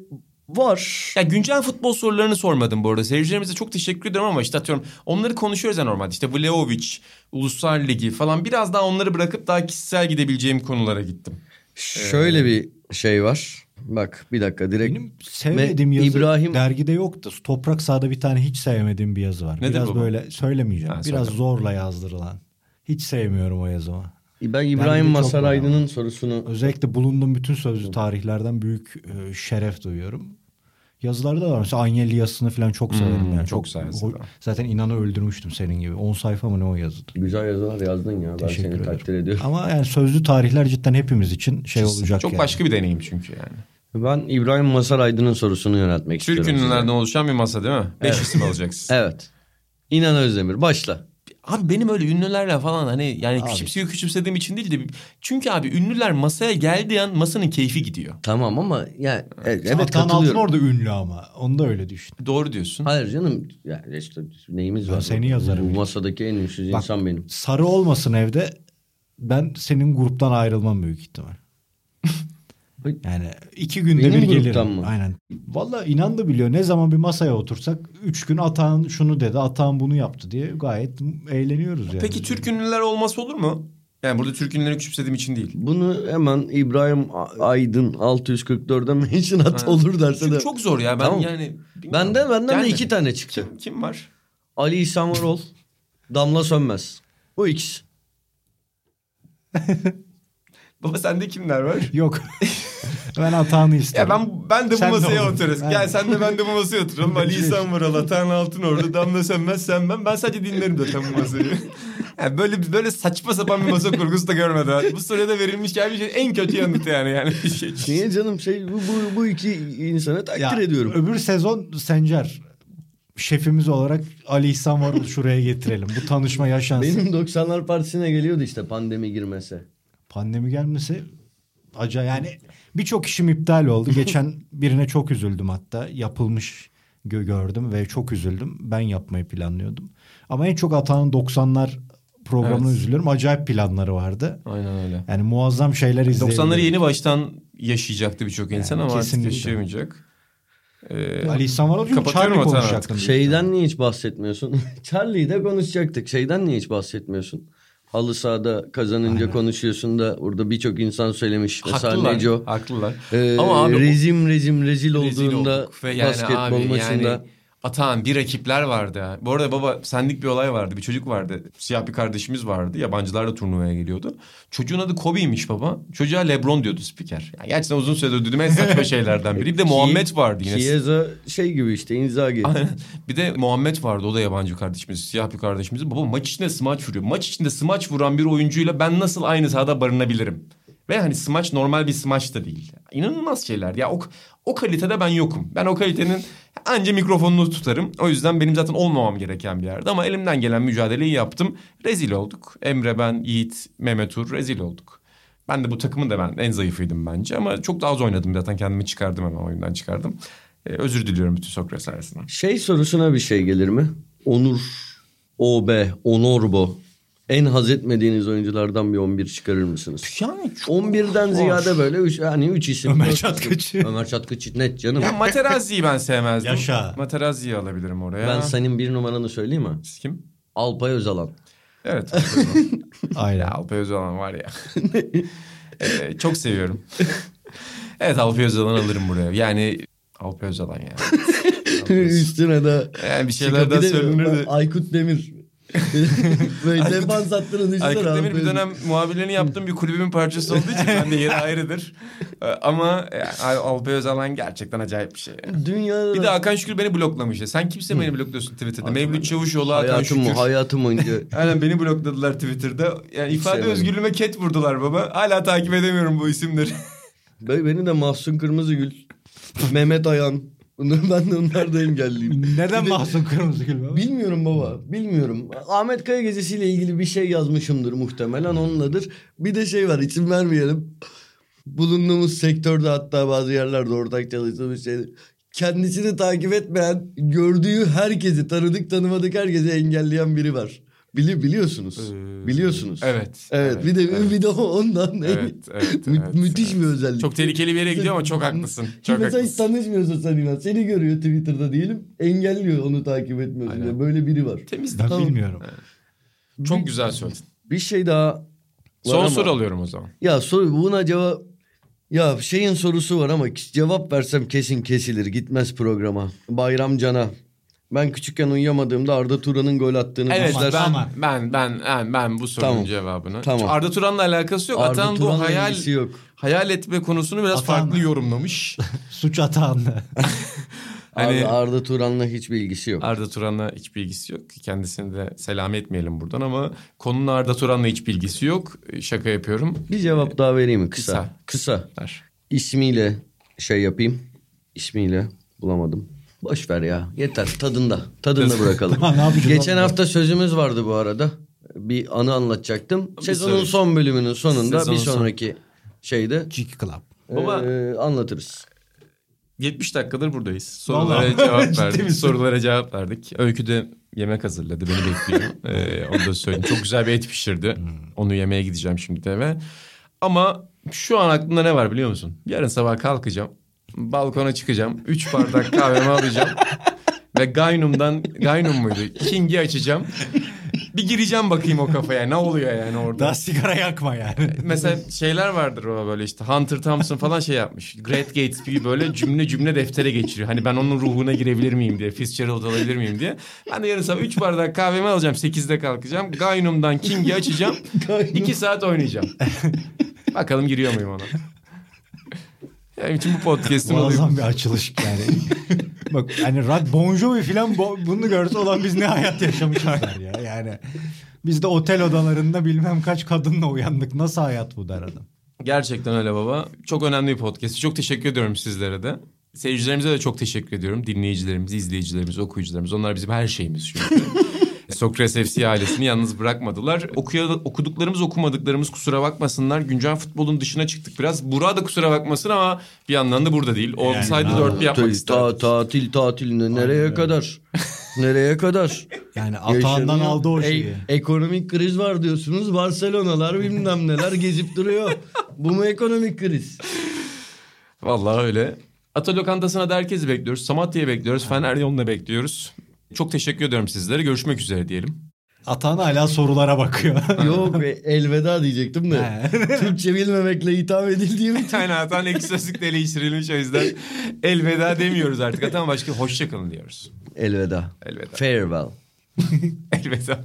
var. Ya güncel futbol sorularını sormadım bu arada. Seyircilerimize çok teşekkür ederim ama işte atıyorum onları konuşuyoruz ya normalde. İşte Vlahovic, Uluslar Ligi falan biraz daha onları bırakıp daha kişisel gidebileceğim konulara gittim. Şöyle bir şey var. Bak bir dakika direkt. Benim sevmediğim yazı İbrahim- dergide yoktu. Toprak Sahada bir tane hiç sevmediğim bir yazı var. Nedir Biraz bu? böyle söylemeyeceğim. Ha, Biraz söyle. zorla yazdırılan. Hiç sevmiyorum o yazımı. Ben İbrahim Masar var Aydın'ın sorusunu Özellikle bulunduğum bütün sözlü tarihlerden büyük e, şeref duyuyorum. Yazıları da var. Mesela Anyeli yazısını falan çok severim. Hmm, yani. çok da. Zaten inanı öldürmüştüm senin gibi. 10 sayfa mı ne o yazıdı. güzel yazılar yazdın ya. Ben Teşekkür seni ederim. takdir ediyorum. Ama yani sözlü tarihler cidden hepimiz için şey olacak Çok yani. başka bir deneyim çünkü yani. Ben İbrahim Masar Aydın'ın sorusunu yöneltmek Türk istiyorum. ünlülerden size. oluşan bir masa değil mi? Beş isim alacaksın. Evet. İnan Özdemir başla. Abi benim öyle ünlülerle falan hani yani Abi. küçümsüyor küçümsediğim için değil de çünkü abi ünlüler masaya geldiği an masanın keyfi gidiyor. Tamam ama ya e- evet Altın katılıyorum. orada ünlü ama. Onu da öyle düşün. Doğru diyorsun. Hayır canım ya işte neyimiz Ben var? seni yazarım. Bu masadaki en ünsüz Bak, insan benim. Sarı olmasın evde ben senin gruptan ayrılmam büyük ihtimal. Yani iki günde Benim bir gelirim. mı? Aynen. Valla inan da biliyor. Ne zaman bir masaya otursak üç gün Atahan şunu dedi, Atahan bunu yaptı diye gayet eğleniyoruz yani. Peki Türk ünlüler olması olur mu? Yani burada Türk ünlüleri küçümsediğim için değil. Bunu hemen İbrahim Aydın 644'e mention at Ha. olur derse Çünkü de. çok zor ya. Ben Tamam. yani bilmiyorum. Benden benden de Gelmedi. iki tane çıktı. Kim, kim var? Ali İhsan Varol, Damla Sönmez. Bu ikisi. Baba sende kimler var? Yok. ben Atahan'ı isterim. Ya ben ben de bu Sen de masaya olur. otururuz. Gel sen de ben de bu masaya oturalım. Ali İhsan Vural, Atan Altınordu, Damla Sönmez, sen ben. Ben sadece dinlerim de tam bu masayı. Yani böyle böyle saçma sapan bir masa kurgusu da görmedim. ben. Bu soruya da verilmiş gelmiş en kötü yanıt yani. yani. Niye canım şey bu, bu, bu iki insanı takdir Ya, ediyorum. Öbür sezon Sencer şefimiz olarak Ali İhsan Varol şuraya getirelim. Bu tanışma yaşansın. Benim 90'lar partisine geliyordu işte pandemi girmese. Pandemi gelmesi acayip yani birçok işim iptal oldu. Geçen birine çok üzüldüm hatta. Yapılmış gö- gördüm ve çok üzüldüm. Ben yapmayı planlıyordum. Ama en çok Atağan'ın 90'lar programına Evet. üzülüyorum. Acayip planları vardı. Aynen öyle. Yani muazzam şeyler izleyebiliriz. 90'ları yeni baştan yaşayacaktı birçok insan Yani ama artık kesinlikle. yaşayamayacak. Ee, Ali İhsan çünkü Kapatıyorum Charlie Atahan konuşacaktım. Şeyden niye hiç bahsetmiyorsun? Charlie'yi de konuşacaktık. Şeyden niye hiç bahsetmiyorsun? Halı sahada kazanınca konuşuyorsun da orada birçok insan söylemiş. Mesela haklılar. Neco. Haklılar. Ee, Ama abi rezim rezim rezil Rezil olduğunda yani basketbol abi maçında. yani Atan bir rakipler vardı. ha. Bu arada baba sendik bir olay vardı. Bir çocuk vardı. Siyah bir kardeşimiz vardı. Yabancılar da turnuvaya geliyordu. Çocuğun adı Kobe'ymiş baba. Çocuğa Lebron diyordu spiker. Yani gerçekten uzun süredir duyduğum en saçma şeylerden biri. Bir de Muhammed vardı yine. Chiesa şey gibi işte Inzaghi. bir de Muhammed vardı. O da yabancı kardeşimiz. Siyah bir kardeşimiz. Baba maç içinde smaç vuruyor. Maç içinde smaç vuran bir oyuncuyla ben nasıl aynı sahada barınabilirim? Ve hani smaç normal bir smaç da değil. İnanılmaz şeyler. Ya o, o kalitede ben yokum. Ben o kalitenin anca mikrofonunu tutarım. O yüzden benim zaten olmamam gereken bir yerde. Ama elimden gelen mücadeleyi yaptım. Rezil olduk. Emre, ben, Yiğit, Mehmet Uğur rezil olduk. Ben de bu takımın da ben en zayıfıydım bence. Ama çok daha az oynadım zaten. Kendimi çıkardım hemen oyundan çıkardım. Ee, özür diliyorum bütün Sokrates arasından. Şey sorusuna bir şey gelir mi? Onur, OB, Onorbo. En haz etmediğiniz oyunculardan bir 11 çıkarır mısınız? Yani çok 11'den var. ziyade böyle üç, hani 3 isim. Ömer. Çatkıçı. Ömer Çatkıçı net canım. Ya Materazzi'yi ben sevmezdim. Yaşa. Materazzi'yi alabilirim oraya. Ben senin bir numaranı söyleyeyim mi? Siz kim? Alpay Özalan. Evet. Aynen. Alpay Özalan var ya. Ee, çok seviyorum. evet Alpay Özalan alırım buraya. Yani Alpay Özalan ya. Alpay Özalan. Üstüne de yani bir şeyler daha söylenirdi. Aykut Demir. böyle defans hattını düşünsene. Aykut Demir bir dönem muhabirlerini yaptığım bir kulübümün parçası olduğu için ben de yeri ayrıdır. Ee, Ama yani Alpay Özalan gerçekten acayip bir şey. yani. Dünyada Bir de Hakan Şükür beni bloklamış ya. Sen kimse beni blokluyorsun Twitter'da. Mevlüt Çavuşoğlu, Hakan Şükür. hayatım boyunca Aynen beni blokladılar Twitter'da. Yani ifade sevmedim. özgürlüğüme ket vurdular baba. Hala takip edemiyorum bu isimleri. Be- Beni de Mahsun Kırmızıgül, Mehmet Ayan. Bunları ben de onlar da engelliyim. Neden de- Mahsun Kırmızıgül baba? Bilmiyorum baba. Bilmiyorum. Ahmet Kaya gezisiyle ilgili bir şey yazmışımdır muhtemelen onunladır. Bir de şey var isim vermeyelim. Bulunduğumuz sektörde hatta bazı yerlerde ortak çalıştığımız şey. Kendisini takip etmeyen, gördüğü herkesi, tanıdık tanımadık herkesi engelleyen biri var. Bili biliyorsunuz. Ee, Biliyorsunuz. Evet. Evet, bir de evet. bir de ondan Evet, evet, Mü- evet, müthiş evet. bir özellik. Çok tehlikeli bir yere gidiyor ama çok haklısın. Şimdi Çok mesela hiç haklısın. tanışmıyorsun sen inan. Seni görüyor Twitter'da diyelim. Engelliyor onu takip etmiyorsun. Aynen. diye. Böyle biri var. Temiz. Ben Tamam. bilmiyorum. Çok güzel söyledin. Bir şey daha Son ama- soru alıyorum o zaman. Ya soru buna cevap ya şeyin sorusu var ama cevap versem kesin kesilir gitmez programa. Bayram Can'a. Ben küçükken uyuyamadığımda Arda Turan'ın gol attığını Evet Aman, ben, ben ben ben ben bu sorunun Tamam. cevabını. Tamam. Arda Turan'la alakası yok. Arda Atan bu Turan'la hayal ilgisi yok. hayal etme konusunu biraz Atan- farklı yorumlamış. Suç atağında. Hani- Arda, Arda Turan'la hiçbir ilgisi yok. Arda Turan'la hiçbir ilgisi yok. Kendisini de selam etmeyelim buradan ama konunun Arda Turan'la hiçbir ilgisi yok. Şaka yapıyorum. Bir cevap daha vereyim mi kısa? Kısa. Kısa. Der. İsmiyle şey yapayım. İsmiyle bulamadım. Boş ver ya. Yeter. Tadında. Tadında bırakalım. Tamam, Geçen hafta sözümüz vardı bu arada. Bir anı anlatacaktım. Sezonun sonraki- son bölümünün sonunda Sezonun bir son- sonraki şeyde Cheeky Club. Baba- eee, anlatırız. 70 dakikadır buradayız. Sorulara Vallahi. cevap verdik. misin? Sorulara cevap verdik. Öykü de yemek hazırladı. Beni bekliyor. ee, onu da söyleyeyim. Çok güzel bir et pişirdi. Onu yemeye gideceğim şimdi eve. Ama şu an aklımda ne var biliyor musun? Yarın sabah kalkacağım. Balkona çıkacağım. 3 bardak kahvemi alacağım. Ve Gaynum'dan, Gaynum muydu? King'i açacağım. Bir gireceğim bakayım o kafaya. Ne oluyor yani orada? Daha sigara yakma yani. Mesela şeyler vardır o böyle işte Hunter Thompson falan şey yapmış. Great Gatsby böyle cümle cümle deftere geçiriyor. Hani ben onun ruhuna girebilir miyim diye. Fitzgerald alabilir miyim diye. Ben de yarın sabah 3 bardak kahvemi alacağım. 8'de kalkacağım. Gaynum'dan King'i açacağım. 2 saat oynayacağım. Bakalım giriyor muyum ona. Benim için bu podcast'ın oluyor. Muazzam bir açılış yani. Bak hani Rad Bon Jovi falan bo- bunu görse olan biz ne hayat yaşamışız der ya. Yani biz de otel odalarında bilmem kaç kadınla uyandık. Nasıl hayat bu der adam. Gerçekten öyle baba. Çok önemli bir podcast. Çok teşekkür ediyorum sizlere de. Seyircilerimize de çok teşekkür ediyorum. Dinleyicilerimiz, izleyicilerimiz, okuyucularımız. Onlar bizim her şeyimiz çünkü. Sokrates FC ailesini yalnız bırakmadılar. Okuya, okuduklarımız okumadıklarımız kusura bakmasınlar. Güncel futbolun dışına çıktık biraz. Burak da kusura bakmasın ama bir yandan da burada değil. Olsaydı Yani, dört bir yapmak isterdim. ta- tatil tatil ne- nereye kadar? nereye kadar? Yani atağından aldı o E- şeyi. ekonomik kriz var diyorsunuz. Barcelonalar bilmem neler gezip duruyor. Bu mu ekonomik kriz? Vallahi öyle. Ata lokantasına da herkesi bekliyoruz. Samatya'yı bekliyoruz. Fener yolunu da bekliyoruz. Çok teşekkür ediyorum sizlere. Görüşmek üzere diyelim. Atan hala sorulara bakıyor. Yok be, elveda diyecektim de. Türkçe bilmemekle hitap edildiğim Bir tane atan ek sözlükle eleştirilmiş o yüzden elveda demiyoruz artık. Atan başka hoşçakalın diyoruz. Elveda. Elveda. Farewell. Elveda.